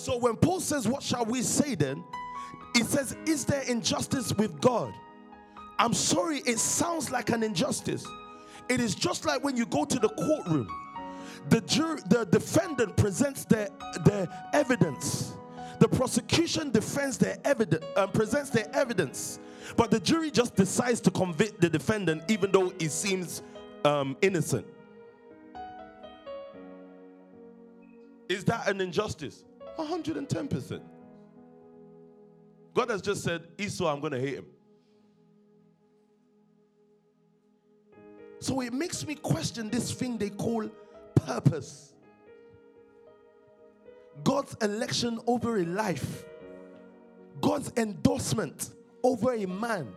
So when Paul says, What shall we say then? It says, Is there injustice with God? I'm sorry, it sounds like an injustice. It is just like when you go to the courtroom the jury, the defendant presents their, their evidence. The prosecution defends their evidence and uh, presents their evidence, but the jury just decides to convict the defendant, even though he seems um, innocent. Is that an injustice? 110%. God has just said, Esau, I'm going to hate him. So it makes me question this thing they call purpose. God's election over a life, God's endorsement over a man.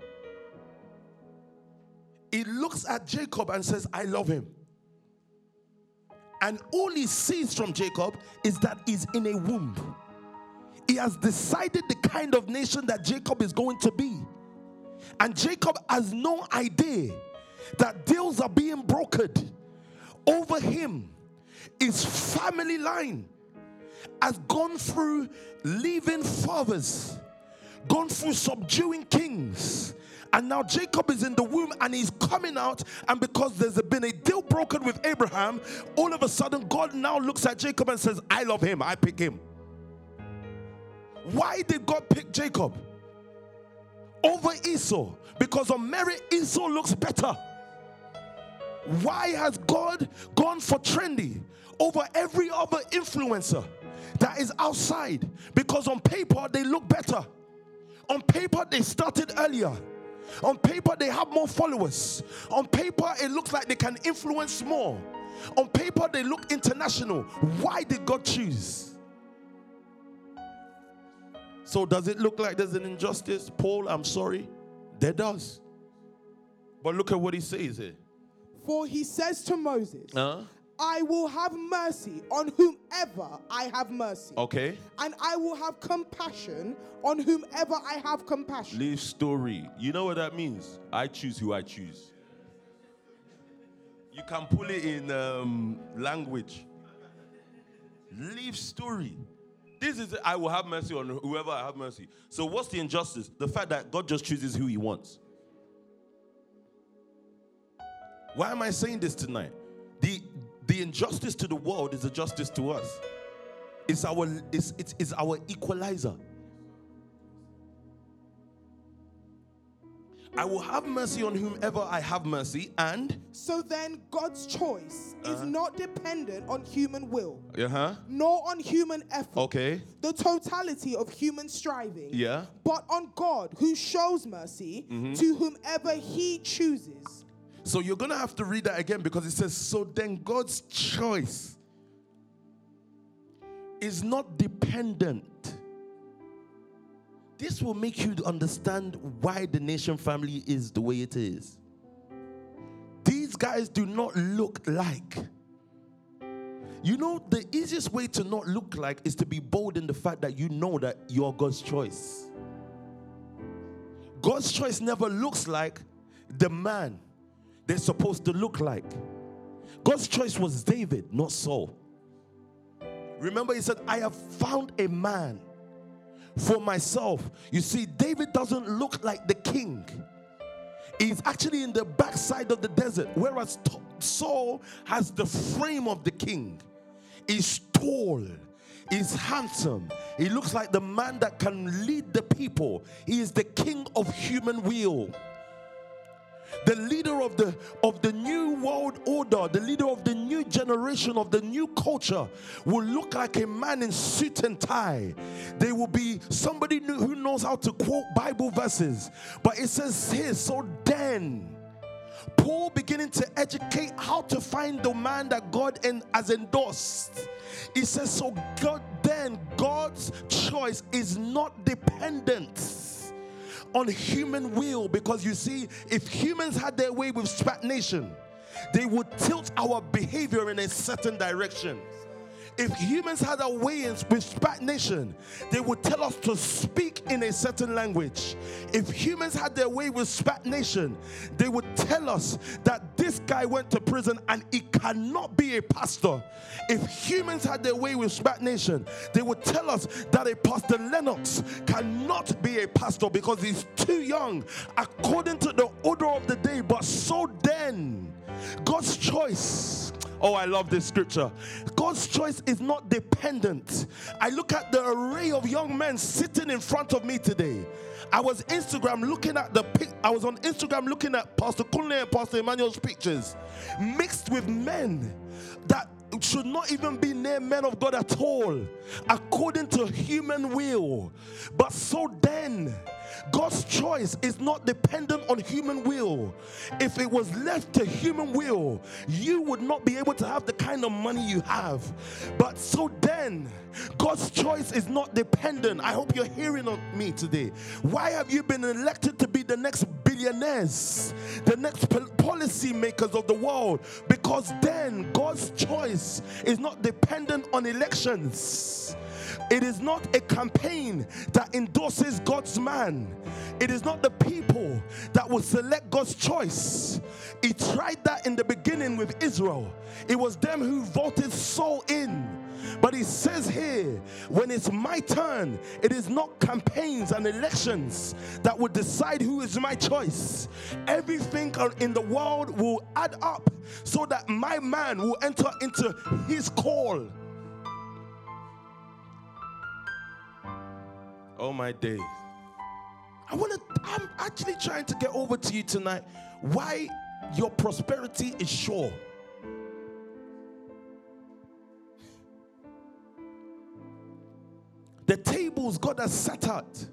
He looks at Jacob and says, I love him. And all he sees from Jacob is that he's in a womb. He has decided the kind of nation that Jacob is going to be. And Jacob has no idea that deals are being brokered over him. His family line has gone through leaving fathers, gone through subduing kings. And now Jacob is in the womb and he's coming out. And because there's been a deal broken with Abraham, all of a sudden God now looks at Jacob and says, I love him, I pick him. Why did God pick Jacob over Esau? Because on merit, Esau looks better. Why has God gone for trendy over every other influencer that is outside? Because on paper, they look better. On paper, they started earlier. On paper, they have more followers. On paper, it looks like they can influence more. On paper, they look international. Why did God choose? So, does it look like there's an injustice? Paul, I'm sorry. There does. But look at what he says here. For he says to Moses, uh-huh. I will have mercy on whomever I have mercy. Okay. And I will have compassion on whomever I have compassion. Live story. You know what that means? I choose who I choose. You can pull it in um, language. Live story. This is I will have mercy on whoever I have mercy. So what's the injustice? The fact that God just chooses who he wants. Why am I saying this tonight? The the injustice to the world is a justice to us. It's our it's, it's, it's our equalizer. I will have mercy on whomever I have mercy, and so then God's choice uh-huh. is not dependent on human will, uh-huh. nor on human effort. Okay. The totality of human striving, yeah, but on God who shows mercy mm-hmm. to whomever He chooses. So you're going to have to read that again because it says, So then God's choice is not dependent. This will make you understand why the nation family is the way it is. These guys do not look like. You know, the easiest way to not look like is to be bold in the fact that you know that you're God's choice. God's choice never looks like the man they're supposed to look like. God's choice was David, not Saul. Remember, he said, I have found a man for myself. You see, David doesn't look like the king. He's actually in the backside of the desert, whereas Saul has the frame of the king. He's tall, he's handsome, he looks like the man that can lead the people. He is the king of human will the leader of the of the new world order the leader of the new generation of the new culture will look like a man in suit and tie they will be somebody who knows how to quote bible verses but it says here so then Paul beginning to educate how to find the man that God en- has endorsed. He says, So God, then God's choice is not dependent on human will because you see, if humans had their way with stagnation, they would tilt our behavior in a certain direction. If humans had a way with stagnation, they would tell us to speak in a certain language. If humans had their way with stagnation, they would tell us that this guy went to prison and he cannot be a pastor. If humans had their way with stagnation, they would tell us that a Pastor Lennox cannot be a pastor because he's too young, according to the order of the day. But so then, God's choice Oh, I love this scripture. God's choice is not dependent. I look at the array of young men sitting in front of me today. I was Instagram looking at the pic. I was on Instagram looking at Pastor Kunle and Pastor Emmanuel's pictures, mixed with men that should not even be near men of God at all, according to human will. But so then, God's choice is not dependent on human will. If it was left to human will, you would not be able to have the kind of money you have. But so then, God's choice is not dependent. I hope you're hearing on me today. Why have you been elected to be the next billionaires, the next policy makers of the world? Because then God's choice is not dependent on elections. It is not a campaign that endorses God's man. It is not the people that will select God's choice. He tried that in the beginning with Israel. It was them who voted Saul in. But he says here, when it's my turn, it is not campaigns and elections that will decide who is my choice. Everything in the world will add up so that my man will enter into his call. Oh my days. I want to I'm actually trying to get over to you tonight why your prosperity is sure. The tables God has set out,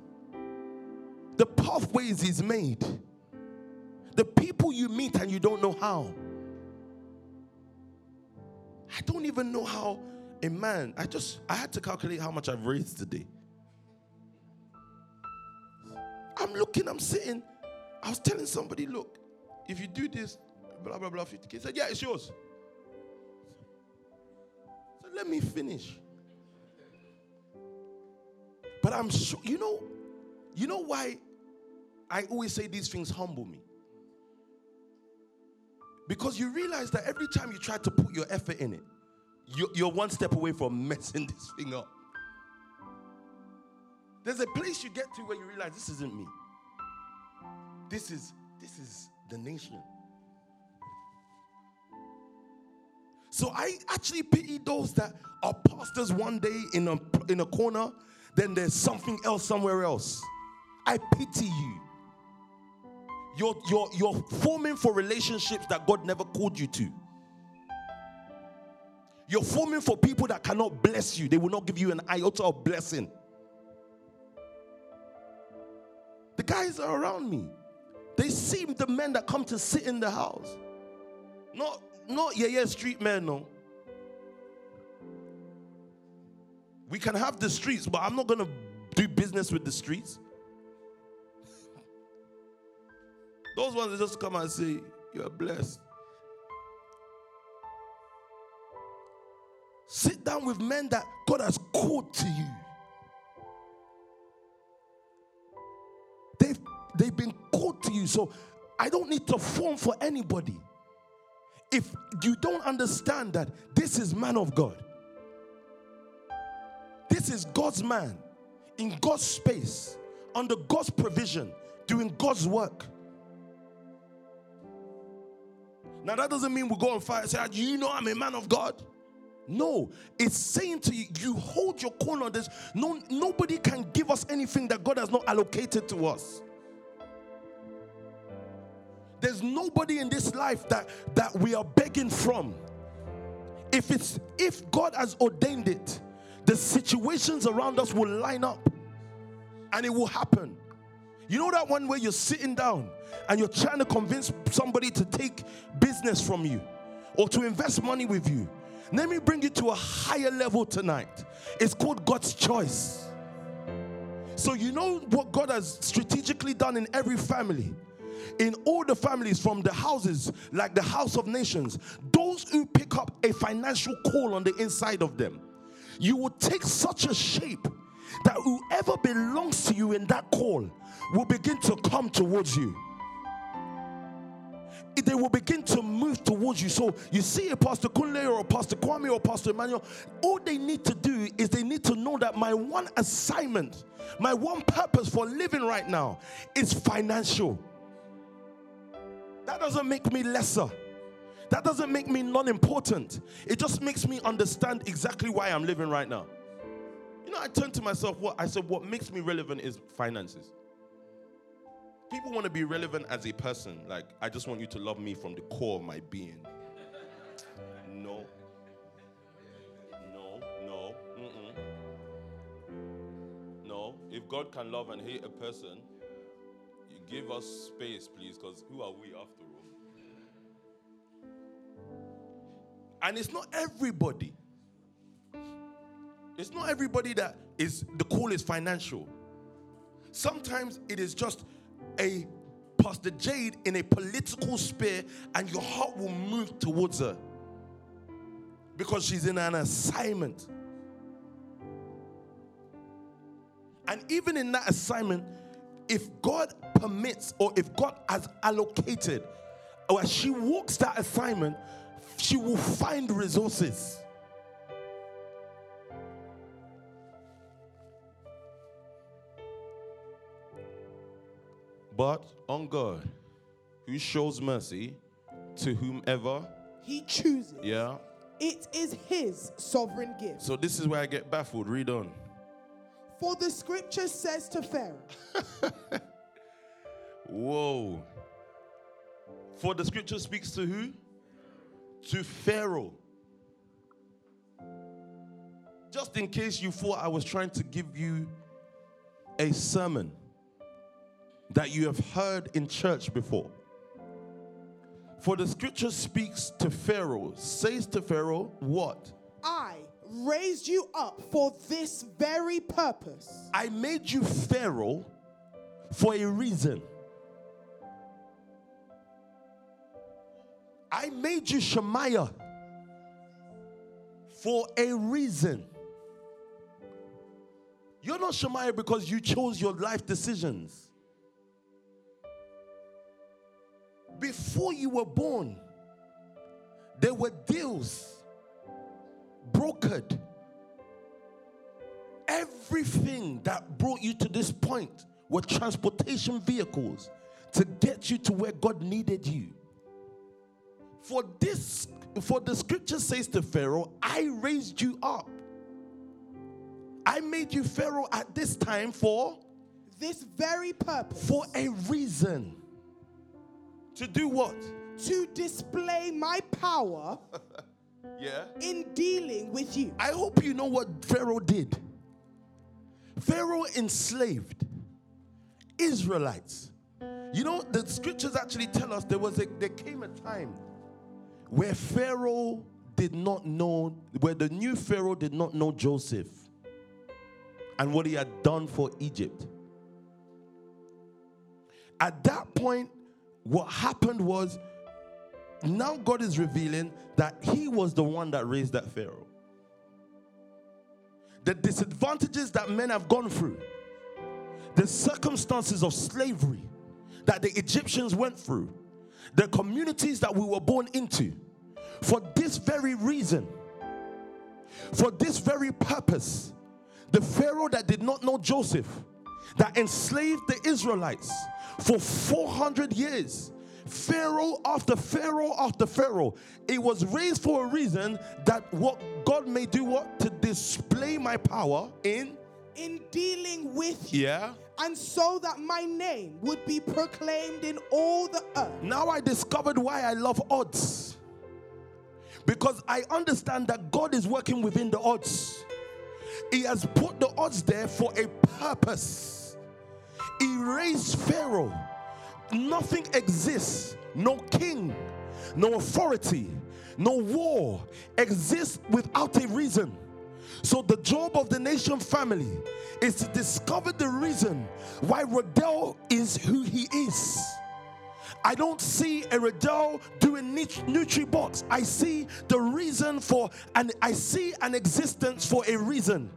the pathways He's made, the people you meet and you don't know how. I don't even know how a man, I just, I had to calculate how much I've raised today. I'm looking, I'm sitting. I was telling somebody, look, if you do this, blah, blah, blah, 50K. He said, yeah, it's yours. So let me finish. But I'm sure, you know, you know why I always say these things humble me? Because you realize that every time you try to put your effort in it, you're one step away from messing this thing up. There's a place you get to where you realize this isn't me. This is this is the nation. So I actually pity those that are pastors one day in a in a corner, then there's something else somewhere else. I pity you. You're, you're, you're forming for relationships that God never called you to. You're forming for people that cannot bless you. They will not give you an iota of blessing. The guys are around me. They seem the men that come to sit in the house. Not, not yeah, yeah, street men, no. We can have the streets, but I'm not gonna do business with the streets. Those ones that just come and say, You're blessed. Sit down with men that God has called to you. They've, been called to you. So I don't need to form for anybody. If you don't understand that this is man of God, this is God's man in God's space, under God's provision, doing God's work. Now, that doesn't mean we go on fire and say, ah, You know, I'm a man of God. No, it's saying to you, you hold your corner this. No, nobody can give us anything that God has not allocated to us. There's nobody in this life that, that we are begging from. If it's if God has ordained it, the situations around us will line up and it will happen. You know that one where you're sitting down and you're trying to convince somebody to take business from you or to invest money with you let me bring you to a higher level tonight. It's called God's choice. So, you know what God has strategically done in every family? In all the families, from the houses like the House of Nations, those who pick up a financial call on the inside of them, you will take such a shape that whoever belongs to you in that call will begin to come towards you they will begin to move towards you. So you see a Pastor Kunle or a Pastor Kwame or Pastor Emmanuel, all they need to do is they need to know that my one assignment, my one purpose for living right now is financial. That doesn't make me lesser. that doesn't make me non important. It just makes me understand exactly why I'm living right now. You know, I turned to myself, what I said, what makes me relevant is finances. People want to be relevant as a person. Like, I just want you to love me from the core of my being. No. No, no, mm-mm. No. If God can love and hate a person, give us space, please, because who are we after all? And it's not everybody. It's not everybody that is the call is financial. Sometimes it is just a Pastor Jade in a political sphere, and your heart will move towards her because she's in an assignment. And even in that assignment, if God permits or if God has allocated, or as she walks that assignment, she will find resources. But on God, who shows mercy to whomever, He chooses. yeah. It is His sovereign gift. So this is where I get baffled. Read on. For the scripture says to Pharaoh, Whoa. For the scripture speaks to who? To Pharaoh. Just in case you thought I was trying to give you a sermon that you have heard in church before. For the scripture speaks to Pharaoh, says to Pharaoh, what? I raised you up for this very purpose. I made you Pharaoh for a reason. I made you Shemaiah for a reason. You're not Shemaiah because you chose your life decisions. Before you were born, there were deals brokered. Everything that brought you to this point were transportation vehicles to get you to where God needed you. For this, for the scripture says to Pharaoh, I raised you up. I made you Pharaoh at this time for This very purpose. for a reason. To do what? To display my power Yeah. in dealing with you. I hope you know what Pharaoh did. Pharaoh enslaved Israelites. You know, the scriptures actually tell us there was a there came a time where Pharaoh did not know, where the new Pharaoh did not know Joseph and what he had done for Egypt. At that point, what happened was now God is revealing that he was the one that raised that Pharaoh. The disadvantages that men have gone through, the circumstances of slavery that the Egyptians went through, the communities that we were born into, for this very reason, for this very purpose, the Pharaoh that did not know Joseph, that enslaved the Israelites for 400 years, Pharaoh after Pharaoh after Pharaoh, it was raised for a reason that what God may do what to display my power in In dealing with you. yeah And so that my name would be proclaimed in all the earth. Now I discovered why I love odds. Because I understand that God is working within the odds. He has put the odds there for a purpose. He raised Pharaoh. Nothing exists, no king, no authority, no war exists without a reason. So, the job of the nation family is to discover the reason why Rodell is who he is. I don't see a Riddell doing nut- NutriBox. I see the reason for, and I see an existence for a reason.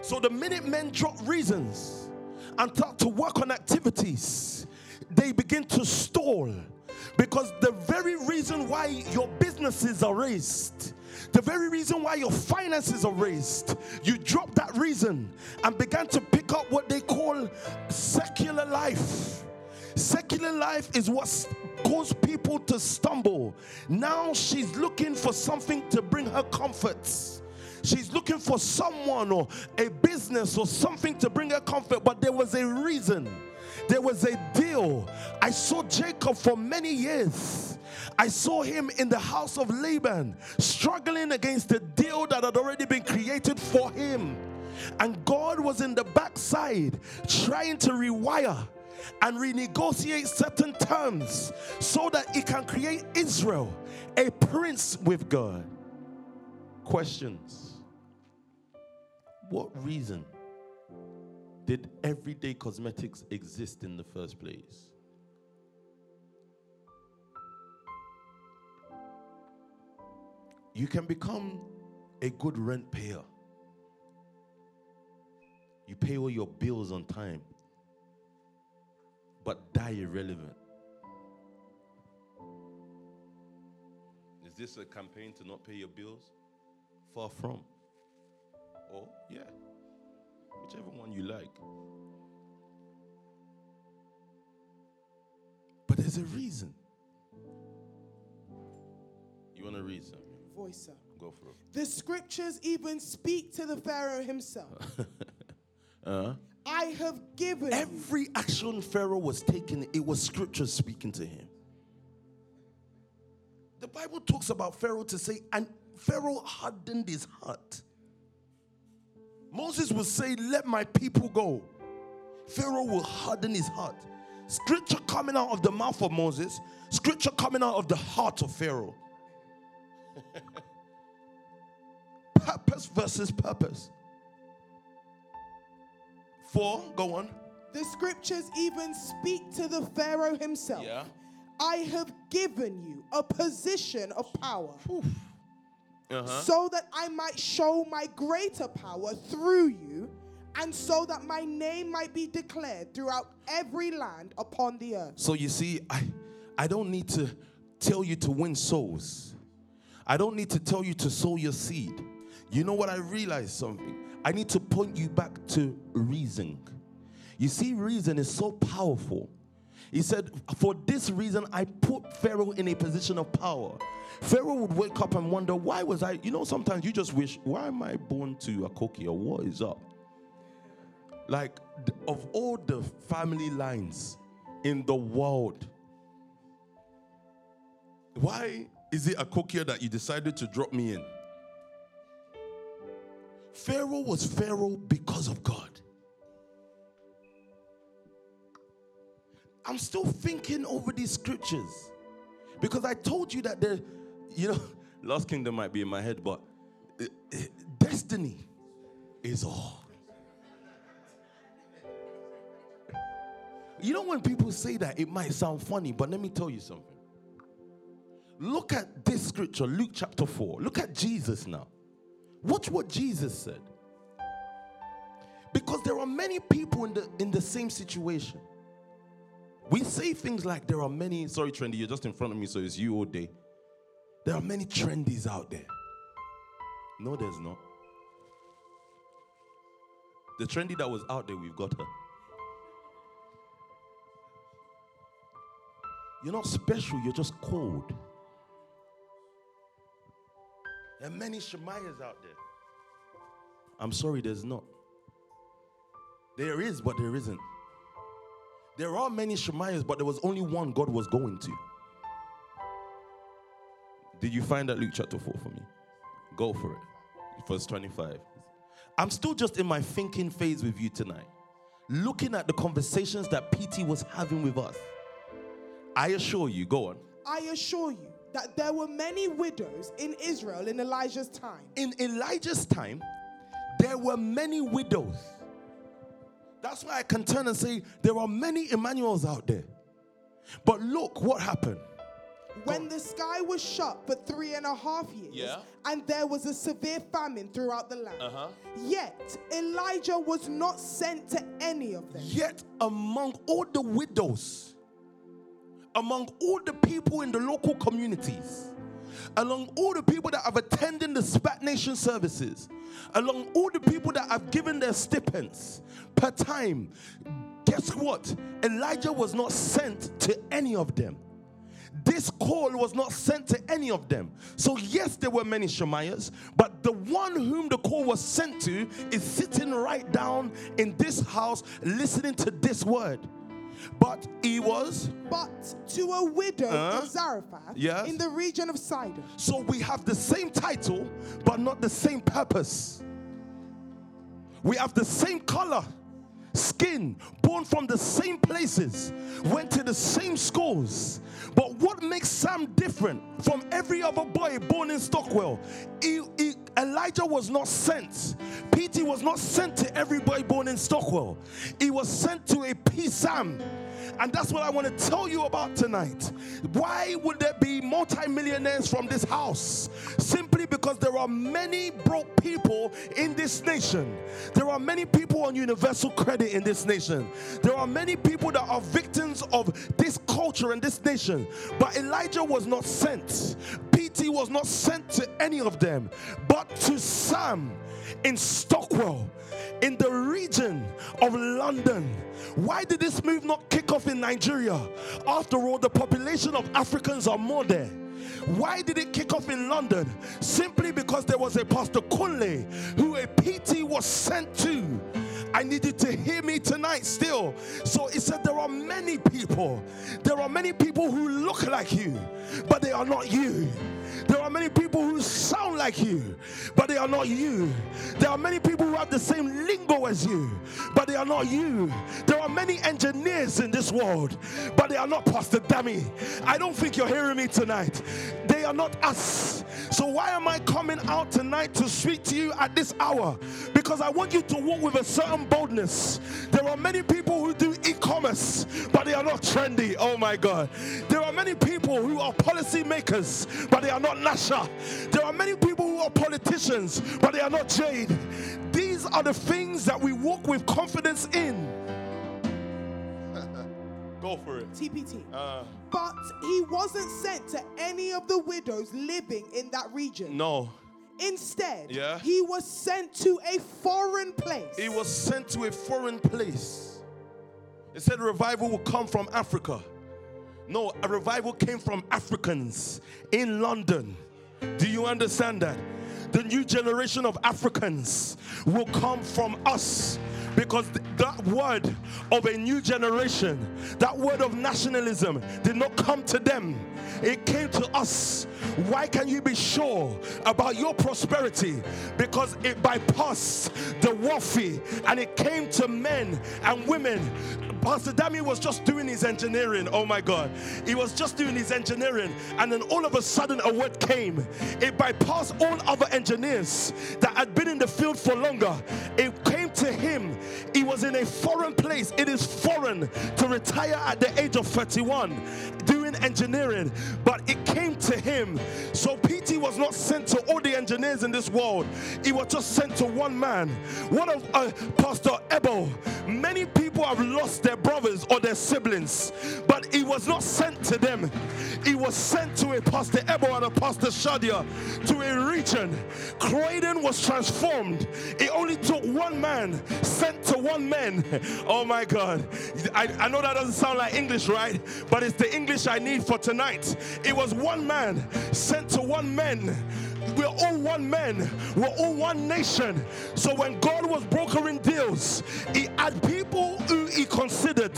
So the minute men drop reasons and start to work on activities, they begin to stall because the very reason why your businesses are raised, the very reason why your finances are raised, you drop that reason and began to pick up what they call secular life. Secular life is what cause people to stumble. Now she's looking for something to bring her comforts. She's looking for someone or a business or something to bring her comfort, but there was a reason. There was a deal. I saw Jacob for many years. I saw him in the house of Laban struggling against the deal that had already been created for him. And God was in the backside trying to rewire and renegotiate certain terms so that it can create Israel a prince with God. Questions. What reason did everyday cosmetics exist in the first place? You can become a good rent payer. You pay all your bills on time, but die irrelevant. Is this a campaign to not pay your bills? Far from. Oh, yeah. Whichever one you like. But there's a reason. You want to read something? Voice, sir. Go for it. The scriptures even speak to the Pharaoh himself. Uh-huh. I have given Every action Pharaoh was taking, it was scripture speaking to him. The Bible talks about Pharaoh to say, and Pharaoh hardened his heart. Moses will say, Let my people go. Pharaoh will harden his heart. Scripture coming out of the mouth of Moses, scripture coming out of the heart of Pharaoh. purpose versus purpose. Four, go on. the scriptures even speak to the Pharaoh himself. Yeah. I have given you a position of power Uh-huh. so that I might show my greater power through you and so that my name might be declared throughout every land upon the earth. So you see, I, I don't need to tell you to win souls. I don't need to tell you to sow your seed. You know what? I realized something. I need to point you back to reason. You see, reason is so powerful. He said, For this reason, I put Pharaoh in a position of power. Pharaoh would wake up and wonder, Why was I? You know, sometimes you just wish, Why am I born to a cookie or what is up? Like, of all the family lines in the world, why is it a cookie that you decided to drop me in? Pharaoh was Pharaoh because of God. I'm still thinking over these scriptures because I told you that the, you know, Lost Kingdom might be in my head, but uh, uh, destiny is all. You know, when people say that, it might sound funny, but let me tell you something. Look at this scripture, Luke chapter 4. Look at Jesus now. Watch what Jesus said. Because there are many people in the in the same situation. We say things like there are many, sorry, trendy, you're just in front of me, so it's you all day. There are many trendies out there. No, there's not. The trendy that was out there, we've got her. You're not special, you're just cold. There are many Shemaiahs out there. I'm sorry, there's not. There is, but there isn't. There are many Shemaiahs, but there was only one God was going to. Did you find that Luke chapter 4 for me? Go for it. Verse 25. I'm still just in my thinking phase with you tonight, looking at the conversations that PT was having with us. I assure you, go on. I assure you that there were many widows in Israel in Elijah's time. In Elijah's time, there were many widows. That's why I can turn and say there are many Emmanuels out there. But look what happened. When the sky was shut for three and a half years, Yeah. and there was a severe famine throughout the land. Uh-huh. Yet Elijah was not sent to any of them. Yet among all the widows, among all the people in the local communities, among all the people that have attended the SPAC Nation services, along all the people that have given their stipends per time, guess what? Elijah was not sent to any of them. this call was not sent to any of them. So, yes, there were many Shemaiahs, but the one whom the call was sent to is sitting right down in this house listening to this word. But he was. But to a widow Uh, of Zarephath yes. in the region of Sidon. So we have the same title, but not the same purpose. We have the same color, skin, born from the same places, went to the same schools. But what makes Sam different from every other boy born in Stockwell? He- he- Elijah was not sent. PT was not sent to every boy born in Stockwell. He was sent to a P Sam. And that's what I want to tell you about tonight. Why would there be multimillionaires from this house? Simply because there are many broke people in this nation. There are many people on universal credit in this nation. There are many people that are victims of this culture in this nation. But Elijah was not sent. PT was not sent to any of them, but to Sam in Stockwell, in the region of London. Why did this move not kick off in Nigeria? After all, the population of Africans are more there. Why did it kick off in London? Simply because there was a Pastor Kunle who a PT was sent to. I need you to hear me tonight still. So he said there are many people. There are many people who look like you, but they are not you. There are many people who sound like you, but they are not you. There are many people who have the same lingo as you, but they are not you. There are many engineers in this world, but they are not Pastor Dami. I don't think you're hearing me tonight. They are not us. So why am I coming out tonight to speak to you at this hour? Because I want you to walk with a certain boldness. There are many people who do e-commerce, but they are not trendy. Oh my God. There are many people who are policy makers, but they are not Nasha. There are many people who are politicians, but they are not Jade. These are the things that we walk with confidence in. Go for it. TPT. Uh, But he wasn't sent to any of the widows living in that region. no, Instead, Yeah. he was sent to a foreign place. he was sent to a foreign place. It said revival will come from Africa. No, a revival came from Africans in London. Do you understand that? The new generation of Africans will come from us because th- that word of a new generation, that word of nationalism, did not come to them. It came to us. Why can you be sure about your prosperity? Because it bypassed the wealthy and it came to men and women. Pastor Dami was just doing his engineering. Oh my God. He was just doing his engineering, and then all of a sudden a word came. It bypassed all other engineers that had been in the field for longer. It came to him. He was in a foreign place. It is foreign to retire at the age of 31 engineering, but it came to him. So PT was not sent to all the engineers in this world. He was just sent to one man. What of uh, Pastor Ebel? Many people have lost their brothers or their siblings, but he was not sent to them. He was sent to a Pastor Ebel and a Pastor Shadia to a region. Croydon was transformed. It only took one man sent to one man. Oh my God. I, I know that doesn't sound like English, right? But it's the English I need for tonight. It was one man sent to one man. We're all one man. We're all one nation. So when God was brokering deals, He had people who He considered,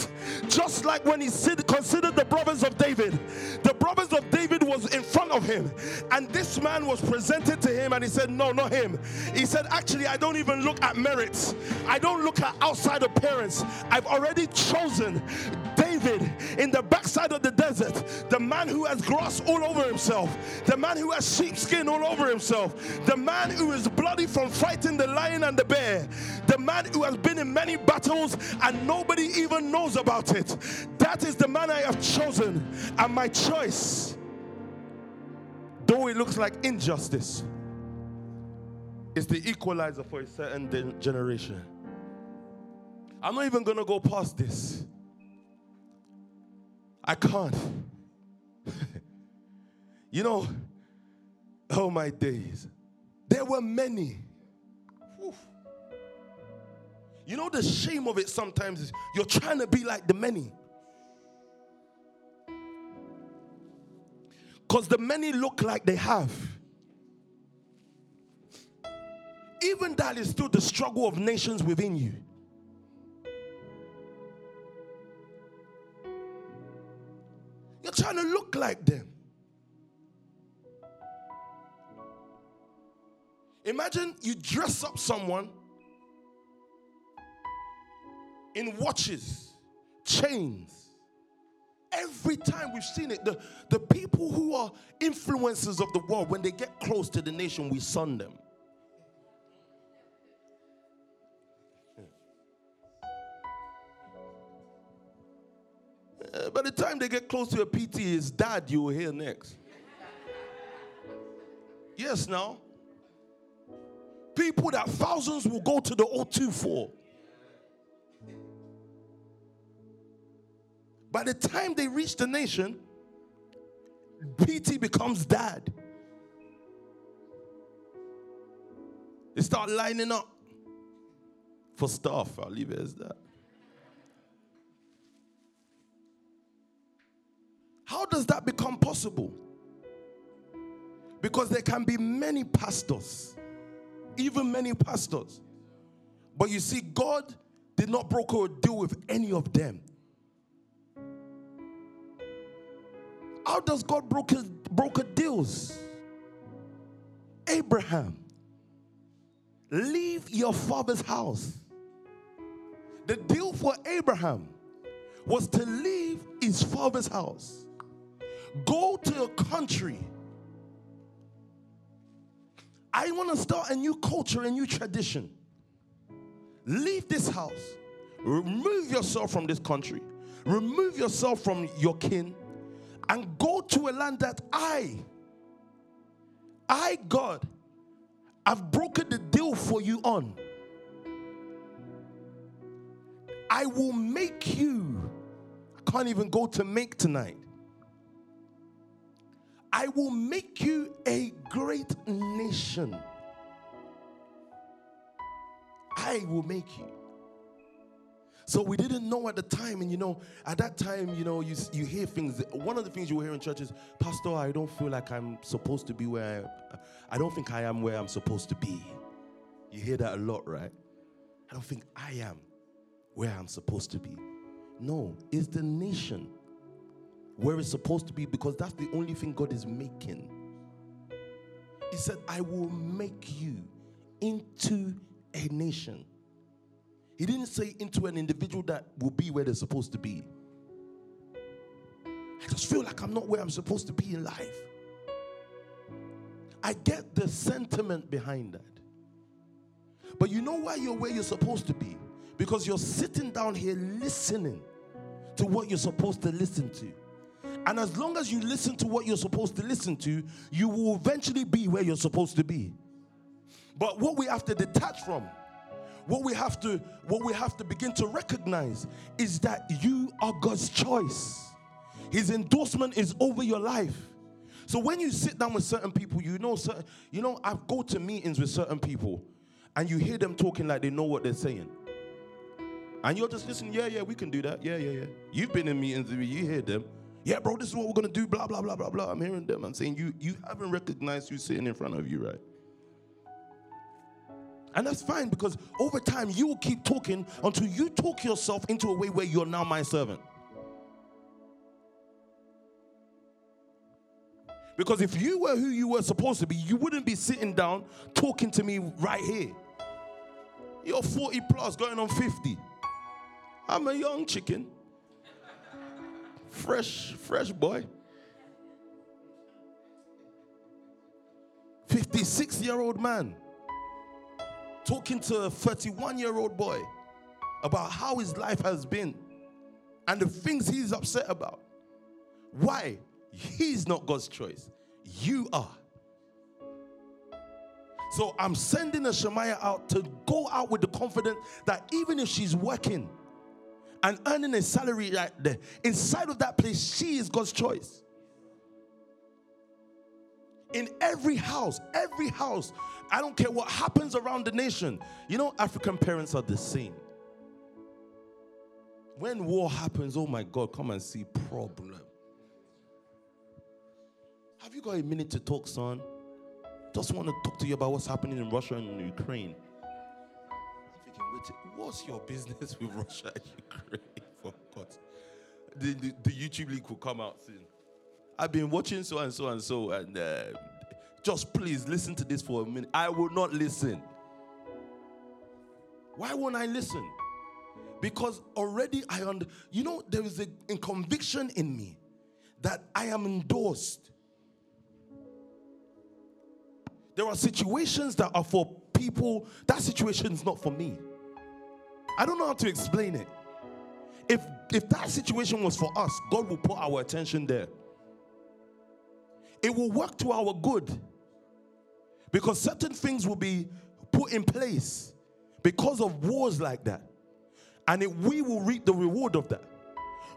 just like when He considered the brothers of David. The brothers of David was in front of him, and this man was presented to him, and he said, "No, not him." He said, "Actually, I don't even look at merits. I don't look at outside appearance. I've already chosen." David in the backside of the desert, the man who has grass all over himself, the man who has sheepskin all over himself, the man who is bloody from fighting the lion and the bear, the man who has been in many battles and nobody even knows about it. That is the man I have chosen, and my choice, though it looks like injustice, is the equalizer for a certain de- generation. I'm not even gonna go past this. I can't. you know, oh my days. There were many. Whew. You know, the shame of it sometimes is you're trying to be like the many. Because the many look like they have. Even that is still the struggle of nations within you. You're trying to look like them. Imagine you dress up someone in watches, chains. Every time we've seen it, the, the people who are influencers of the world, when they get close to the nation, we sun them. Uh, by the time they get close to a PT, his dad you will hear next. yes, now. People that thousands will go to the O2 for. By the time they reach the nation, PT becomes dad. They start lining up for stuff. I'll leave it as that. How does that become possible? Because there can be many pastors, even many pastors. But you see, God did not broker a deal with any of them. How does God broker, broker deals? Abraham, leave your father's house. The deal for Abraham was to leave his father's house Go to a country. I want to start a new culture, a new tradition. Leave this house. Remove yourself from this country. Remove yourself from your kin and go to a land that I, I, God, have broken the deal for you on. I will make you. I can't even go to make tonight. I will make you a great nation. I will make you. So we didn't know at the time, and you know, at that time, you know, you, you hear things. One of the things you hear in church is, Pastor, I don't feel like I'm supposed to be where I, I don't think I am where I'm supposed to be. You hear that a lot, right? I don't think I am where I'm supposed to be. No, it's the nation where it's supposed to be because that's the only thing God is making. He said, I will make you into a nation. He didn't say into an individual that will be where they're supposed to be. I just feel like I'm not where I'm supposed to be in life. I get the sentiment behind that. But you know why you're where you're supposed to be? Because you're sitting down here listening to what you're supposed to listen to. And as long as you listen to what you're supposed to listen to, you will eventually be where you're supposed to be. But what we have to detach from, what we have to what we have to begin to recognize is that you are God's choice. His endorsement is over your life. So when you sit down with certain people, you know certain, you know I go to meetings with certain people and you hear them talking like they know what they're saying. And you're just listening, yeah, yeah, we can do that. Yeah, yeah, yeah. You've been in meetings, you hear them yeah, bro, this is what we're gonna do, blah, blah, blah, blah, blah. I'm hearing them. I'm saying you you haven't recognized who's sitting in front of you, right? And that's fine because over time you will keep talking until you talk yourself into a way where you're now my servant. Because if you were who you were supposed to be, you wouldn't be sitting down talking to me right here. You're 40 plus, going on 50. I'm a young chicken. Fresh, fresh boy. 56 year old man talking to a 31 year old boy about how his life has been and the things he's upset about. Why? He's not God's choice. You are. So I'm sending a Shemaiah out to go out with the confidence that even if she's working, and earning a salary right there. Inside of that place, she is God's choice. In every house, every house, I don't care what happens around the nation. You know, African parents are the same. When war happens, oh my God, come and see problem. Have you got a minute to talk, son? Just want to talk to you about what's happening in Russia and Ukraine. I'm thinking, what's your business with Russia and Ukraine? For God. The, the, the YouTube link will come out soon. I've been watching so and so and so, and uh, just please listen to this for a minute. I will not listen. Why won't I listen? Because already I under, you know, there is a, a conviction in me that I am endorsed. There are situations that are for people, that situation is not for me. I don't know how to explain it. If if that situation was for us, God will put our attention there. It will work to our good. Because certain things will be put in place because of wars like that. And it, we will reap the reward of that.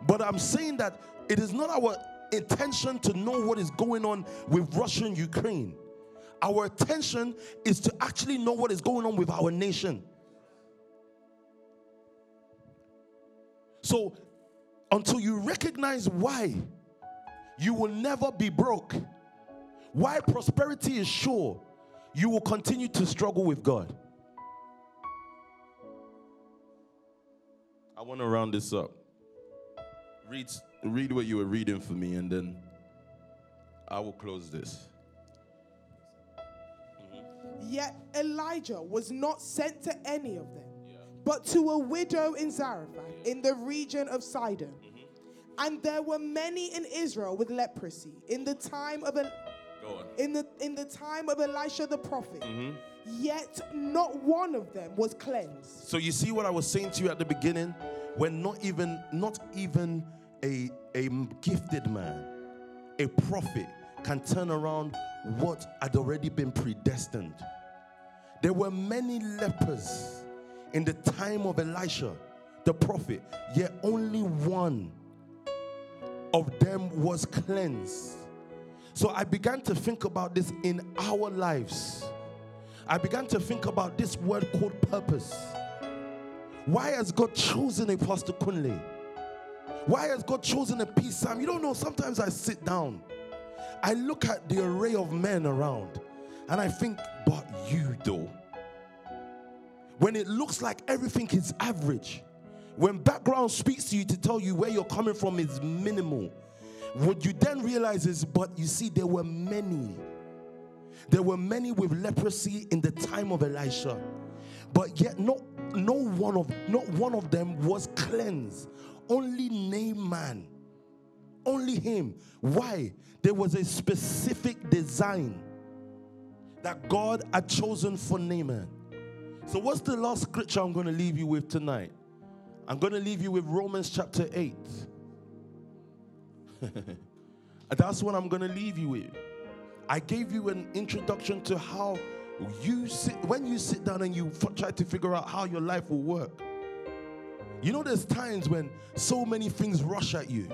But I'm saying that it is not our intention to know what is going on with Russia and Ukraine. Our attention is to actually know what is going on with our nation. So, until you recognize why you will never be broke, why prosperity is sure, you will continue to struggle with God. I want to round this up. Read, read what you were reading for me, and then I will close this. Mm-hmm. Yet Elijah was not sent to any of them, but to a widow in Zarephath in the region of Sidon. Mm-hmm. And there were many in Israel with leprosy in the time of El- Go on. in the in the time of Elisha the prophet. Mm-hmm. Yet not one of them was cleansed. So you see what I was saying to you at the beginning, when not even not even a a gifted man, a prophet can turn around what had already been predestined. There were many lepers in the time of Elisha, the prophet, yet only one of them was cleansed. So I began to think about this in our lives. I began to think about this word called purpose. Why has God chosen a Pastor Kunle? Why has God chosen a peace Sam? You don't know, sometimes I sit down, I look at the array of men around, and I think, but you though. When it looks like everything is average, when background speaks to you to tell you where you're coming from is minimal, what you then realize is, but you see, there were many. There were many with leprosy in the time of Elisha, but yet no, no one of not one of them was cleansed. Only Naaman, only him. Why? There was a specific design that God had chosen for Naaman. So, what's the last scripture I'm going to leave you with tonight? I'm going to leave you with Romans chapter 8. That's what I'm going to leave you with. I gave you an introduction to how you sit, when you sit down and you try to figure out how your life will work. You know, there's times when so many things rush at you.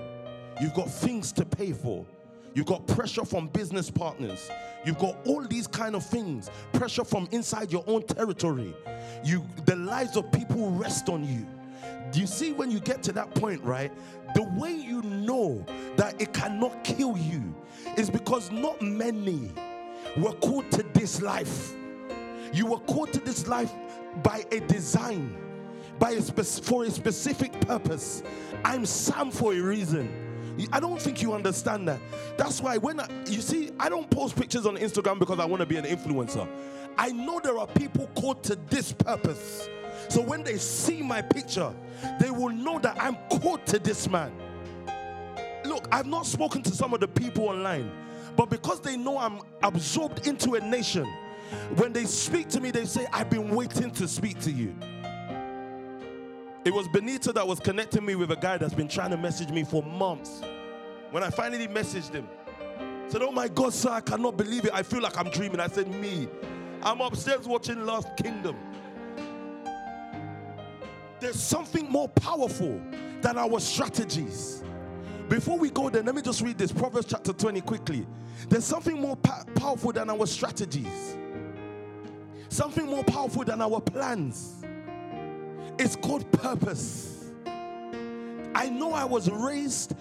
You've got things to pay for. You've got pressure from business partners. You've got all these kind of things. Pressure from inside your own territory. You, the lives of people rest on you. Do you see when you get to that point, right? The way you know that it cannot kill you is because not many were called to this life. You were called to this life by a design, by a spec- for a specific purpose. I'm Sam for a reason. I don't think you understand that. That's why when I, you see, I don't post pictures on Instagram because I want to be an influencer. I know there are people called to this purpose. So when they see my picture, they will know that I'm called to this man. Look, I've not spoken to some of the people online, but because they know I'm absorbed into a nation, when they speak to me, they say, I've been waiting to speak to you. It was Benito that was connecting me with a guy that's been trying to message me for months. When I finally messaged him, said, Oh my God, sir, I cannot believe it. I feel like I'm dreaming. I said, Me, I'm upstairs watching Lost Kingdom. There's something more powerful than our strategies. Before we go there, let me just read this Proverbs chapter 20 quickly. There's something more pa- powerful than our strategies, something more powerful than our plans. It's called purpose. I know I was raised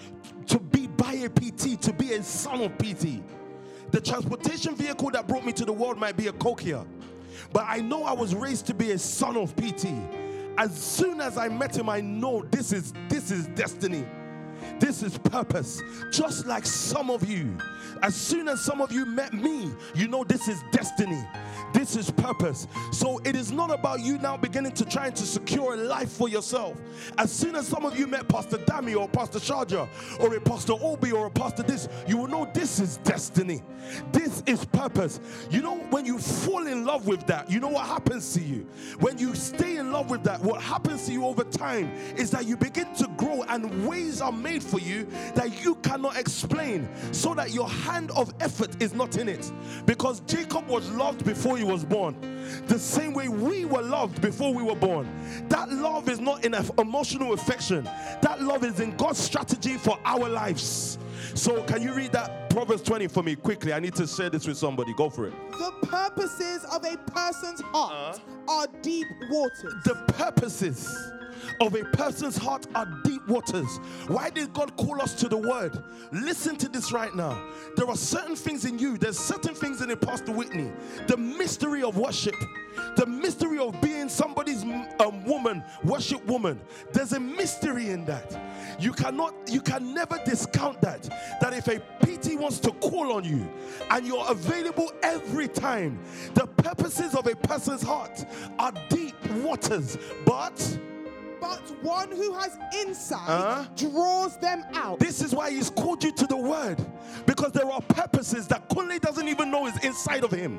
to be by a PT, to be a son of PT. the transportation vehicle that brought me to the world might be Akokhia, but I know I was raised to be a son of PT. As soon as I met him, I know this is this is destiny. This is purpose. Just like some of you, as soon as some of you met me, you know this is destiny. This is purpose. So it is not about you now beginning to try to secure a life for yourself. As soon as some of you met Pastor Dami or Pastor Sharja or a Pastor Obi or a Pastor this, you will know this is destiny. This is purpose. You know, when you fall in love with that, you know what happens to you? When you stay in love with that, what happens to you over time is that you begin to grow and ways are made for you that you cannot explain so that your hand of effort is not in it. Because Jacob was loved before he was born. The same way we were loved before we were born. That love is not in emotional affection, that love is in God's strategy for our lives. So, can you read that Proverbs 20 for me quickly? I need to share this with somebody. Go for it. The purposes of a person's heart uh, are deep waters. The purposes of a person's heart are deep waters. Why did God call us to the word? Listen to this right now. There are certain things in you, there's certain things in Pastor Whitney. The mystery of worship, the mystery of being somebody's um, woman, worship woman. There's a mystery in that. You cannot, you can never discount that. That if a PT wants to call on you and you're available every time, the purposes of a person's heart are deep waters, but but one who has insight uh, draws them out. This is why he's called you to the word. Because there are purposes that Kunle doesn't even know is inside of him.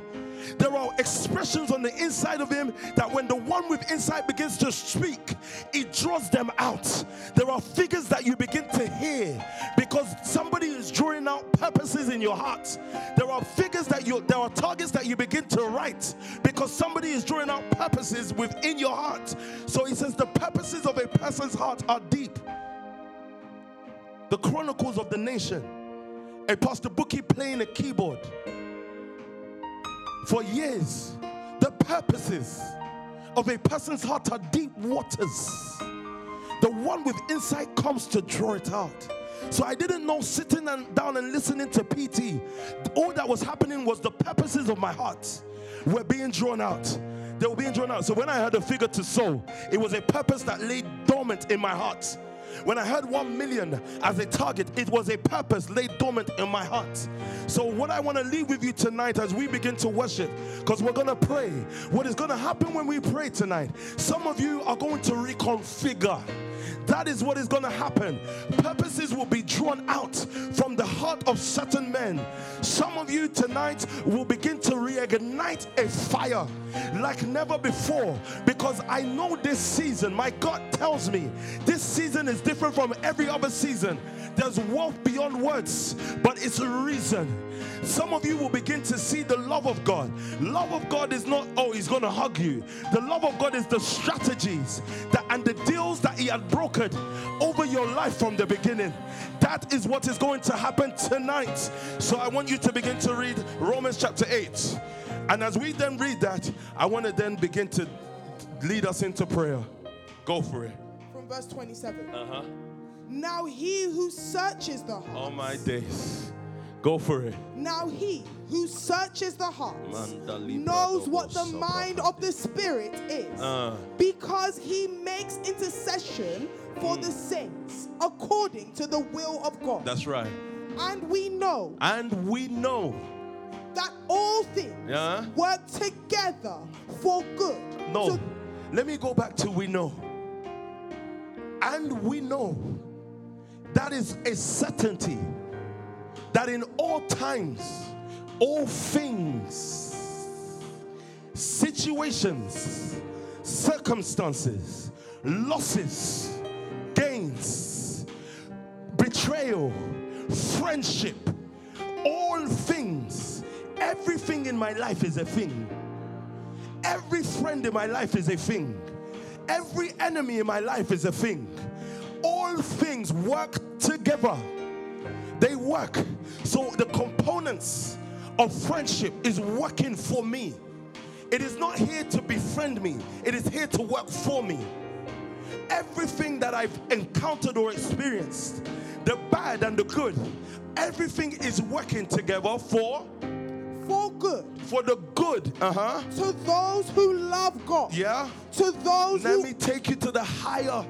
There are expressions on the inside of him that when the one with insight begins to speak, it draws them out. There are figures that you begin to hear because somebody is drawing out purposes in your heart. There are figures that you, there are targets that you begin to write because somebody is drawing out purposes within your heart. So he says the purposes of a person's heart are deep. The chronicles of the nation. A Pastor Bookie playing a keyboard for years. The purposes of a person's heart are deep waters. The one with insight comes to draw it out. So I didn't know sitting and down and listening to PT. All that was happening was the purposes of my heart were being drawn out. They were being drawn out. So when I had a figure to sow, it was a purpose that lay dormant in my heart. When I heard one million as a target, it was a purpose laid dormant in my heart. So, what I want to leave with you tonight as we begin to worship, because we're going to pray, what is going to happen when we pray tonight? Some of you are going to reconfigure. That is what is going to happen. Purposes will be drawn out from the heart of certain men. Some of you tonight will begin to reignite a fire like never before because I know this season, my God tells me this season is different from every other season. There's wealth beyond words, but it's a reason. Some of you will begin to see the love of God. Love of God is not, oh, he's going to hug you. The love of God is the strategies that, and the deals that he had brokered over your life from the beginning. That is what is going to happen tonight. So I want you to begin to read Romans chapter 8. And as we then read that, I want to then begin to lead us into prayer. Go for it. From verse 27. Uh huh. Now he who searches the heart. All my days. Go for it. Now he who searches the heart knows what the mind of the Spirit is, uh. because he makes intercession for mm. the saints according to the will of God. That's right. And we know. And we know that all things yeah. work together for good. No. So, Let me go back to we know. And we know that is a certainty that in all times, all things, situations, circumstances, losses, gains, betrayal, friendship, all things, everything in my life is a thing. Every friend in my life is a thing. Every enemy in my life is a thing. All things work together. They work. So the components of friendship is working for me. It is not here to befriend me, it is here to work for me. Everything that I've encountered or experienced the bad and the good, everything is working together for for good for the good. Uh-huh. to those who love God. Yeah. To those Let who me take you to the higher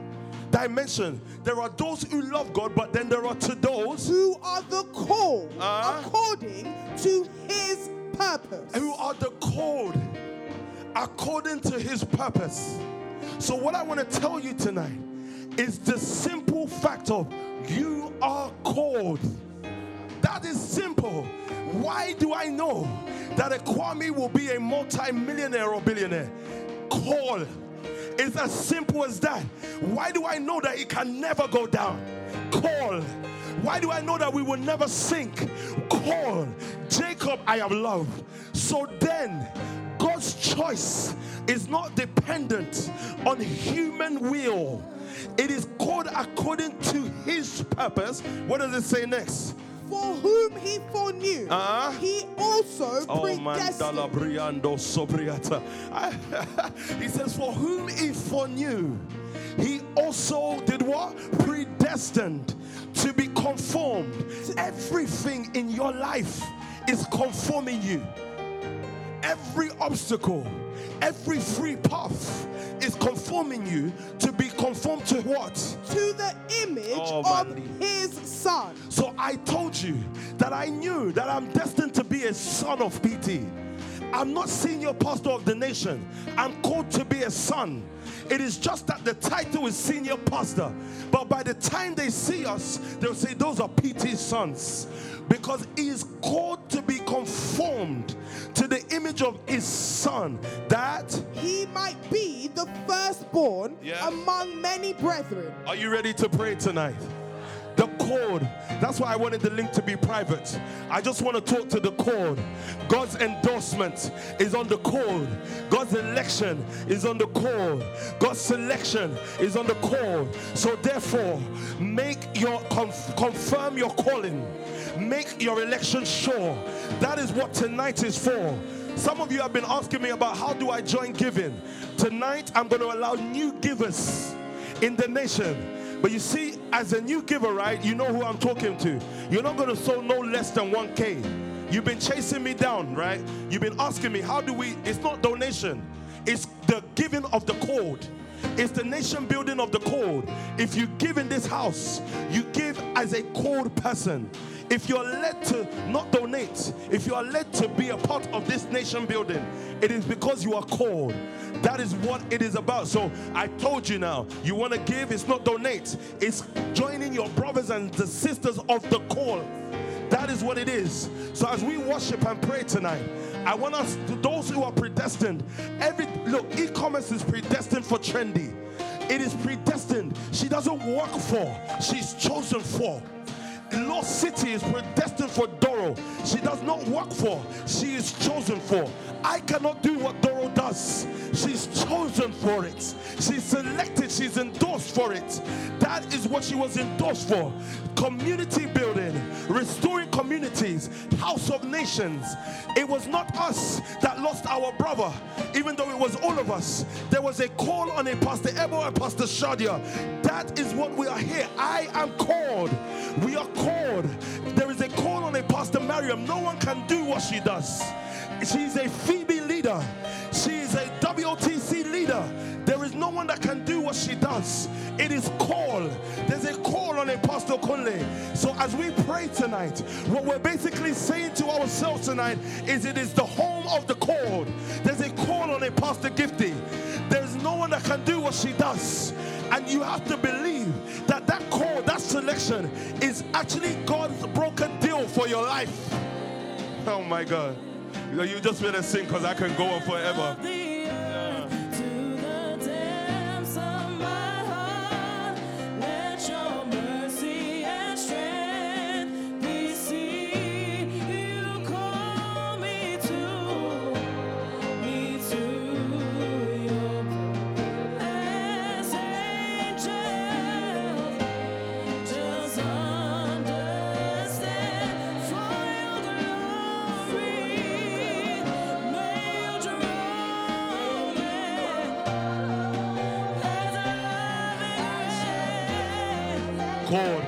dimension. There are those who love God, but then there are to those who are the called Uh. according to his purpose. who are the called according to his purpose. So, what I want to tell you tonight is the simple fact of you are called. That is simple. Why do I know that a Kwame will be a multi-millionaire or billionaire? Call. It's as simple as that. Why do I know that it can never go down? Call. Why do I know that we will never sink? Call. Jacob, I have loved. So then, God's choice is not dependent on human will. It is called according to his purpose. What does it say next? For whom he foreknew, Uh-huh. he also Oh predestined. briando sobriata. he says, For whom he foreknew, he also did what? Predestined to be conformed. Everything in your life is conforming you. Every obstacle, every free path is conforming you to be conformed to what? to the image Oh, of his son. So I told you that I knew that I'm destined to be a son of PT. I'm not senior pastor of the nation. I'm called to be a son. It is just that the title is senior pastor. But by the time they see us, they'll say those are PT's sons. Because he is called to be conformed to the image of his son. That He might be the firstborn Yeah. among many brethren. Are you ready to pray tonight? The code. That's why I wanted the link to be private. I just want to talk to the code. God's endorsement is on the code. God's election is on the code. God's selection is on the code. So therefore, make your conf- confirm your calling. Make your election sure. That is what tonight is for. Some of you have been asking me about how do I join giving. Tonight I'm going to allow new givers in the nation. But you see, as a new giver, right, you know who I'm talking to. You're not going to sow no less than 1K. You've been chasing me down, right? You've been asking me, how do we? It's not donation, it's the giving of the code. It's the nation building of the code. If you give in this house, you give as a code person. If you're led to not donate, if you are led to be a part of this nation building, it is because you are called. That is what it is about. So I told you now, you want to give, it's not donate, it's joining your brothers and the sisters of the call. That is what it is. So as we worship and pray tonight, I want us to those who are predestined. Every look, e-commerce is predestined for trendy. It is predestined. She doesn't work for, she's chosen for. Lost City is predestined for Doro. She does not work for, she is chosen for. I cannot do what Doro does. She's chosen for it. She's selected, she's endorsed for it. That is what she was endorsed for. Community building, restoring communities, house of nations. It was not us that lost our brother, even though it was all of us. There was a call on a Pastor Ebo and Pastor Shadia. That is what we are here. I am called. We are called. There is a call on a Pastor Mariam. No one can do what she does. She's a Phoebe leader. She is a WOTC leader. There is no one that can do what she does. It is call. There's a call on Apostle Kunle. So as we pray tonight, what we're basically saying to ourselves tonight is it is the home of the called. There's a call on Apostle Gifty. There's no one that can do what she does. And you have to believe that that call, that selection is actually God's broken deal for your life. Oh my God. You just better sing because I can go on forever. As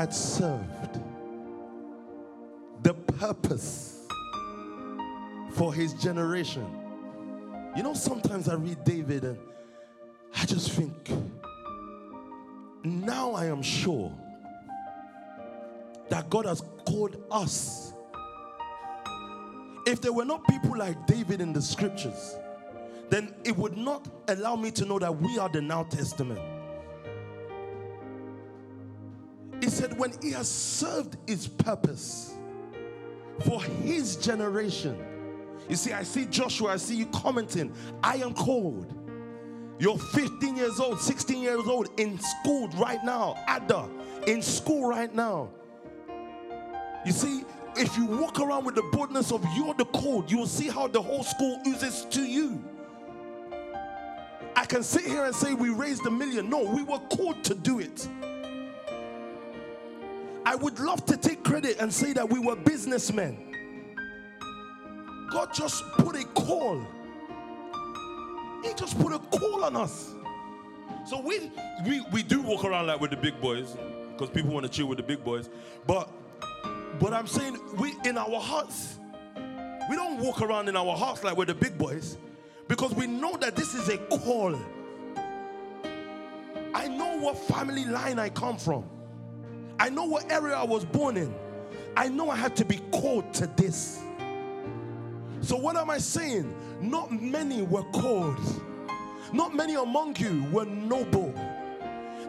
had served the purpose for his generation. You know, sometimes I read David and I just think, now I am sure that God has called us. If there were not people like David in the scriptures, then it would not allow me to know that we are the Now Testament. He said, when he has served his purpose for his generation. You see, I see Joshua, I see you commenting, I am called. You're 15 years old, 16 years old, in school right now. Ada, in school right now. You see, if you walk around with the boldness of you're the code, you will see how the whole school oozes to you. I can sit here and say we raised a million. No, we were called to do it. I would love to take credit and say that we were businessmen. God just put a call. He just put a call on us. So we we, we do walk around like with the big boys because people want to chill with the big boys. But but I'm saying we in our hearts, we don't walk around in our hearts like we're the big boys because we know that this is a call. I know what family line I come from. I know what area I was born in. I know I had to be called to this. So, what am I saying? Not many were called. Not many among you were noble.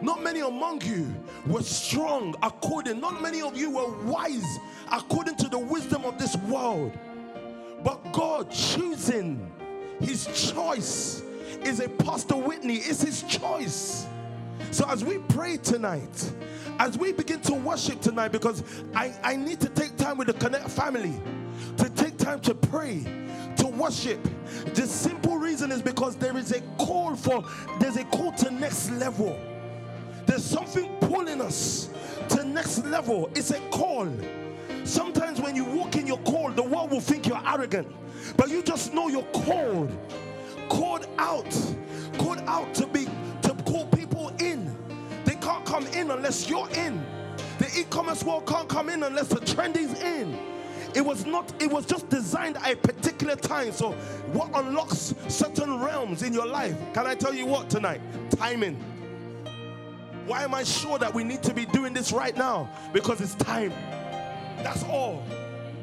Not many among you were strong according. Not many of you were wise according to the wisdom of this world. But God choosing his choice is a Pastor Whitney, it's his choice. So as we pray tonight, as we begin to worship tonight, because I, I need to take time with the Connect family, to take time to pray, to worship. The simple reason is because there is a call for, there's a call to next level. There's something pulling us to next level. It's a call. Sometimes when you walk in your call, the world will think you're arrogant, but you just know you're called, called out, called out to be come in unless you're in. The e-commerce world can't come in unless the trend is in. It was not, it was just designed at a particular time. So, what unlocks certain realms in your life? Can I tell you what tonight? Timing. Why am I sure that we need to be doing this right now? Because it's time. That's all.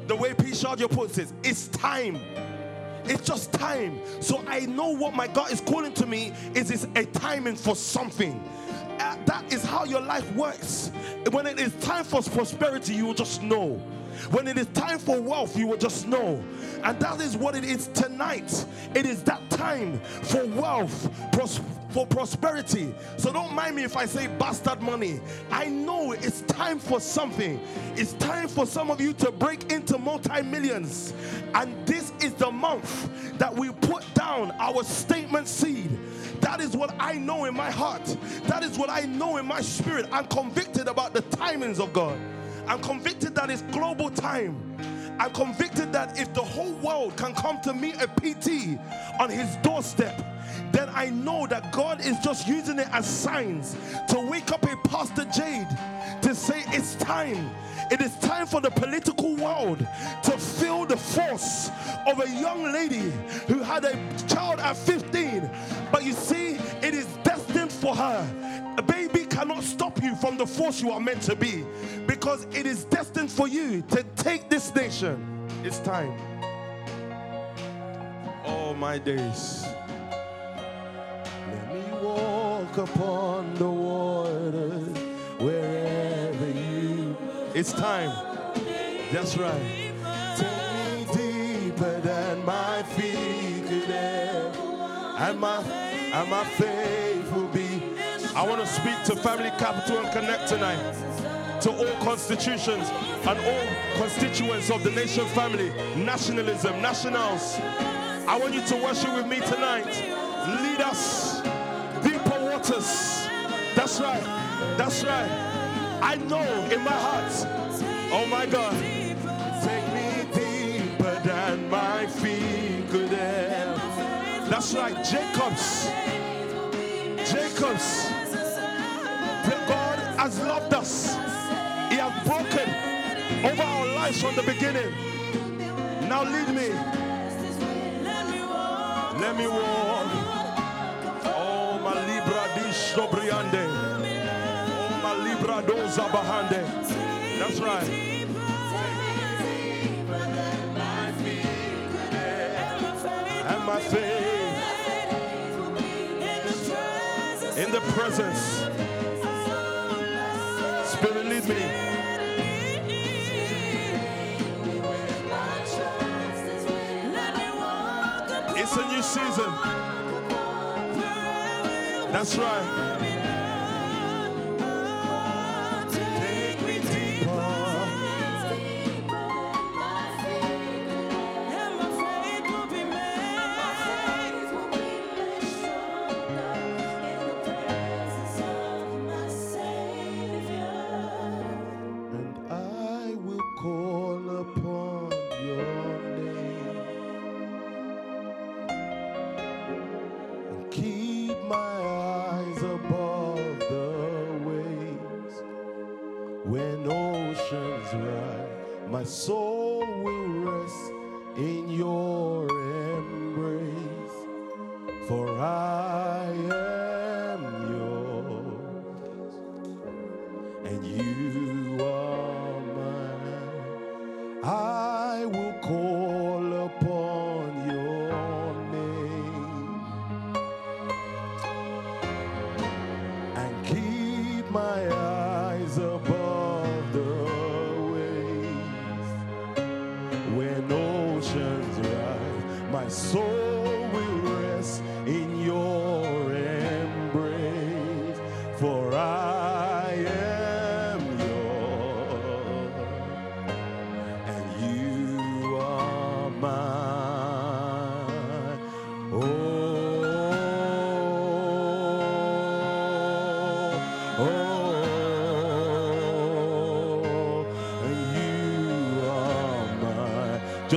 The way P. Shardia puts it, it's time. It's just time. So I know what my God is calling to me is it's a timing for something. That is how your life works. When it is time for prosperity, you will just know. When it is time for wealth, you will just know. And that is what it is tonight. It is that time for wealth, pros- for prosperity. So don't mind me if I say bastard money. I know it's time for something. It's time for some of you to break into multi millions. And this is the month that we put down our statement seed. That is what I know in my heart. That is what I know in my spirit. I'm convicted about the timings of God. I'm convicted that it's global time. I'm convicted that if the whole world can come to meet a PT on his doorstep, then I know that God is just using it as signs to wake up a Pastor Jade to say it's time. It is time for the political world to feel the force of a young lady who had a child at 15. But you see, it is destined for her. A baby cannot stop you from the force you are meant to be because it is destined for you to take this nation. It's time. Oh, my days. Let me walk upon the waters wherever you. It's time. That's right. Take me deeper than my feet could ever, and my and my faith will be. I want to speak to Family Capital and Connect tonight. To all constitutions and all constituents of the nation family, nationalism, nationals. I want you to worship with me tonight. Lead us deeper waters. That's right. That's right. I know in my heart. Oh my God. Take me Right. Jacob's. Jacob's. God has loved us. He has broken over our lives from the beginning. Now lead me. Let me walk. Oh, my libra di sobriande. Oh, my libra doza bahande. That's right. And my faith the presence. Spirit, lead me. It's a new season. That's right.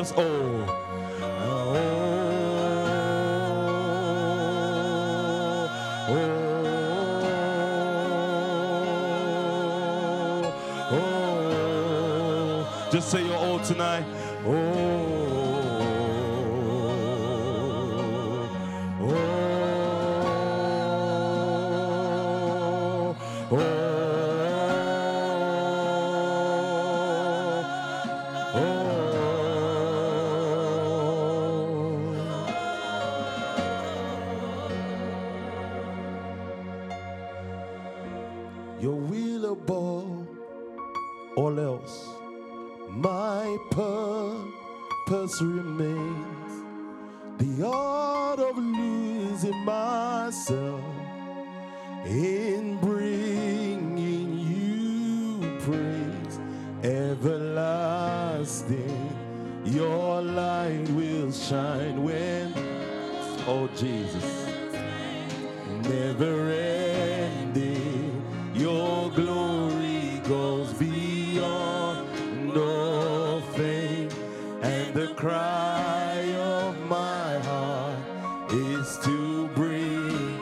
Mine. Just oh, oh Jesus, never ending. Your glory goes beyond no fame, and the cry of my heart is to bring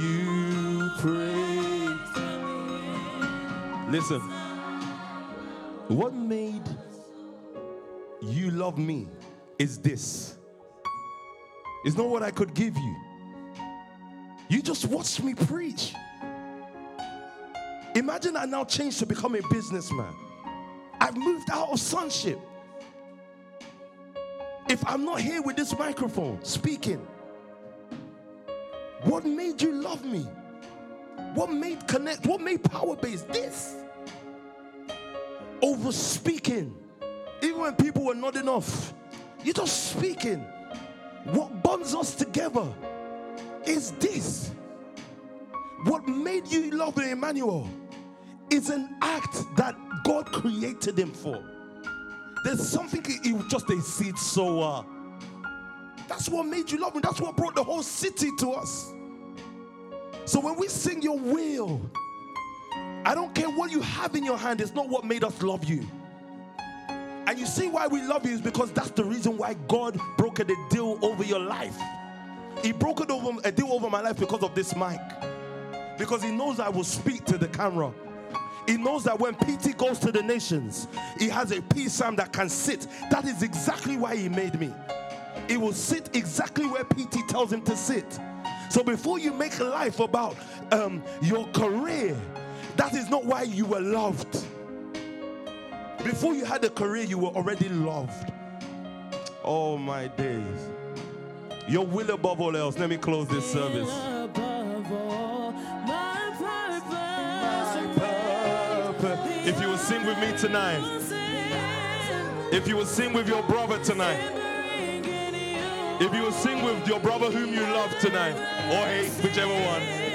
you praise. Listen, what made you love me is this. It's not what I could give you. You just watched me preach. Imagine I now changed to become a businessman. I've moved out of sonship. If I'm not here with this microphone speaking, what made you love me? What made connect? What made power base? This over speaking. Even when people were not enough, you're just speaking. What bonds us together is this. What made you love Emmanuel is an act that God created him for. There's something he just a seed sower. Uh, that's what made you love him. That's what brought the whole city to us. So when we sing your will, I don't care what you have in your hand, it's not what made us love you. And you see why we love you is because that's the reason why God broke a deal over your life. He brokered over a deal over my life because of this mic. Because he knows I will speak to the camera. He knows that when PT goes to the nations, he has a PSAM that can sit. That is exactly why he made me. He will sit exactly where PT tells him to sit. So before you make life about um, your career, that is not why you were loved. Before you had a career, you were already loved. Oh my days. Your will above all else. Let me close this service. Above all, my Purpose. If you will sing with me tonight, if you will sing with your brother tonight, if you will sing with your brother whom you love tonight, or hate, whichever one.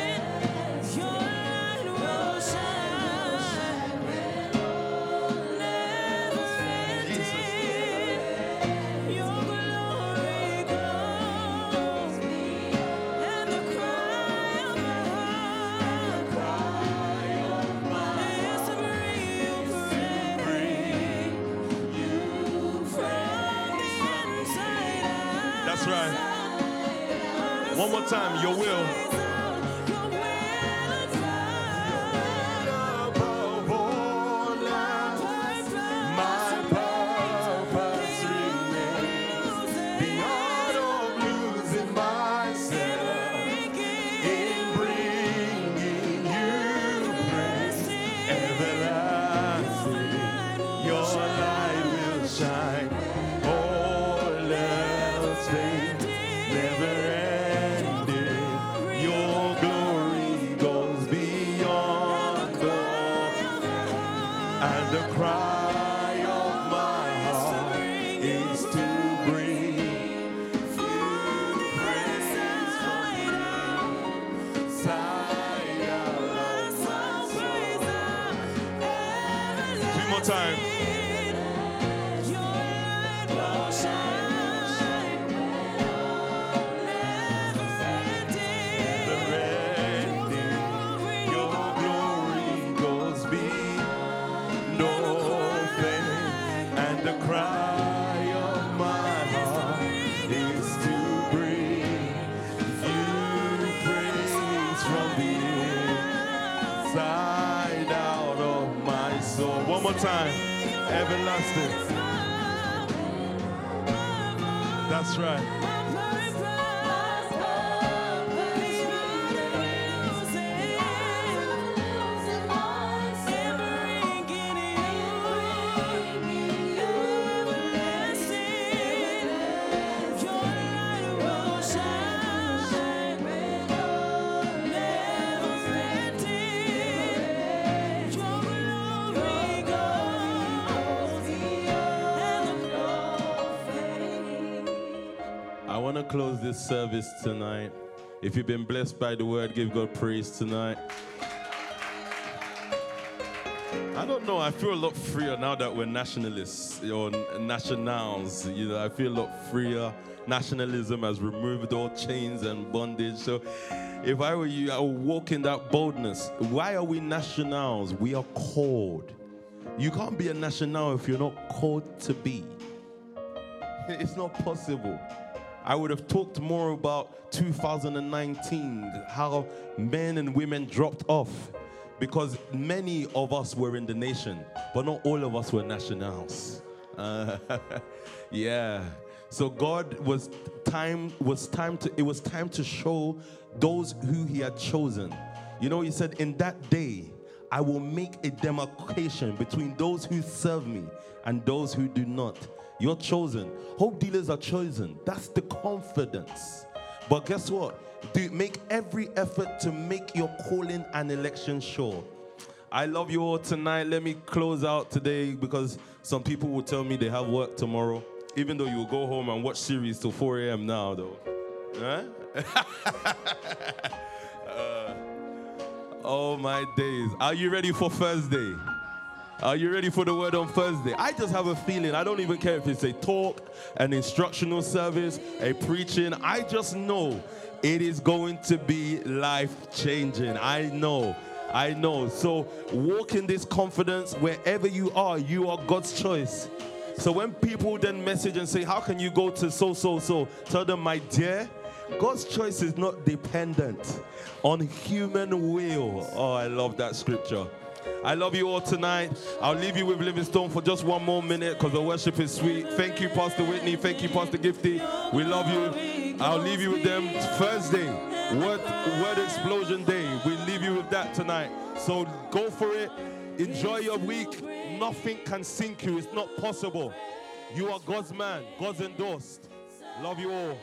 From inside more times. Right. Close this service tonight. If you've been blessed by the word, give God praise tonight. I don't know. I feel a lot freer now that we're nationalists or nationals. You know, I feel a lot freer. Nationalism has removed all chains and bondage. So, if I were you, I would walk in that boldness. Why are we nationals? We are called. You can't be a national if you're not called to be. It's not possible. I would have talked more about 2019, how men and women dropped off because many of us were in the nation, but not all of us were nationals. Uh, yeah. So God was time was time to it was time to show those who he had chosen. You know, he said, In that day, I will make a demarcation between those who serve me and those who do not. You're chosen. Hope dealers are chosen. That's the confidence. But guess what? Do make every effort to make your calling and election sure. I love you all tonight. Let me close out today because some people will tell me they have work tomorrow, even though you will go home and watch series till 4 a.m. now, though. Huh? uh, oh my days. Are you ready for Thursday? Are you ready for the word on Thursday? I just have a feeling. I don't even care if it's a talk, an instructional service, a preaching. I just know it is going to be life changing. I know. I know. So walk in this confidence wherever you are. You are God's choice. So when people then message and say, How can you go to so, so, so? Tell them, My dear, God's choice is not dependent on human will. Oh, I love that scripture. I love you all tonight. I'll leave you with Livingstone for just one more minute because the worship is sweet. Thank you, Pastor Whitney. Thank you, Pastor Gifty. We love you. I'll leave you with them Thursday. Word, word explosion day. We leave you with that tonight. So go for it. Enjoy your week. Nothing can sink you. It's not possible. You are God's man, God's endorsed. Love you all.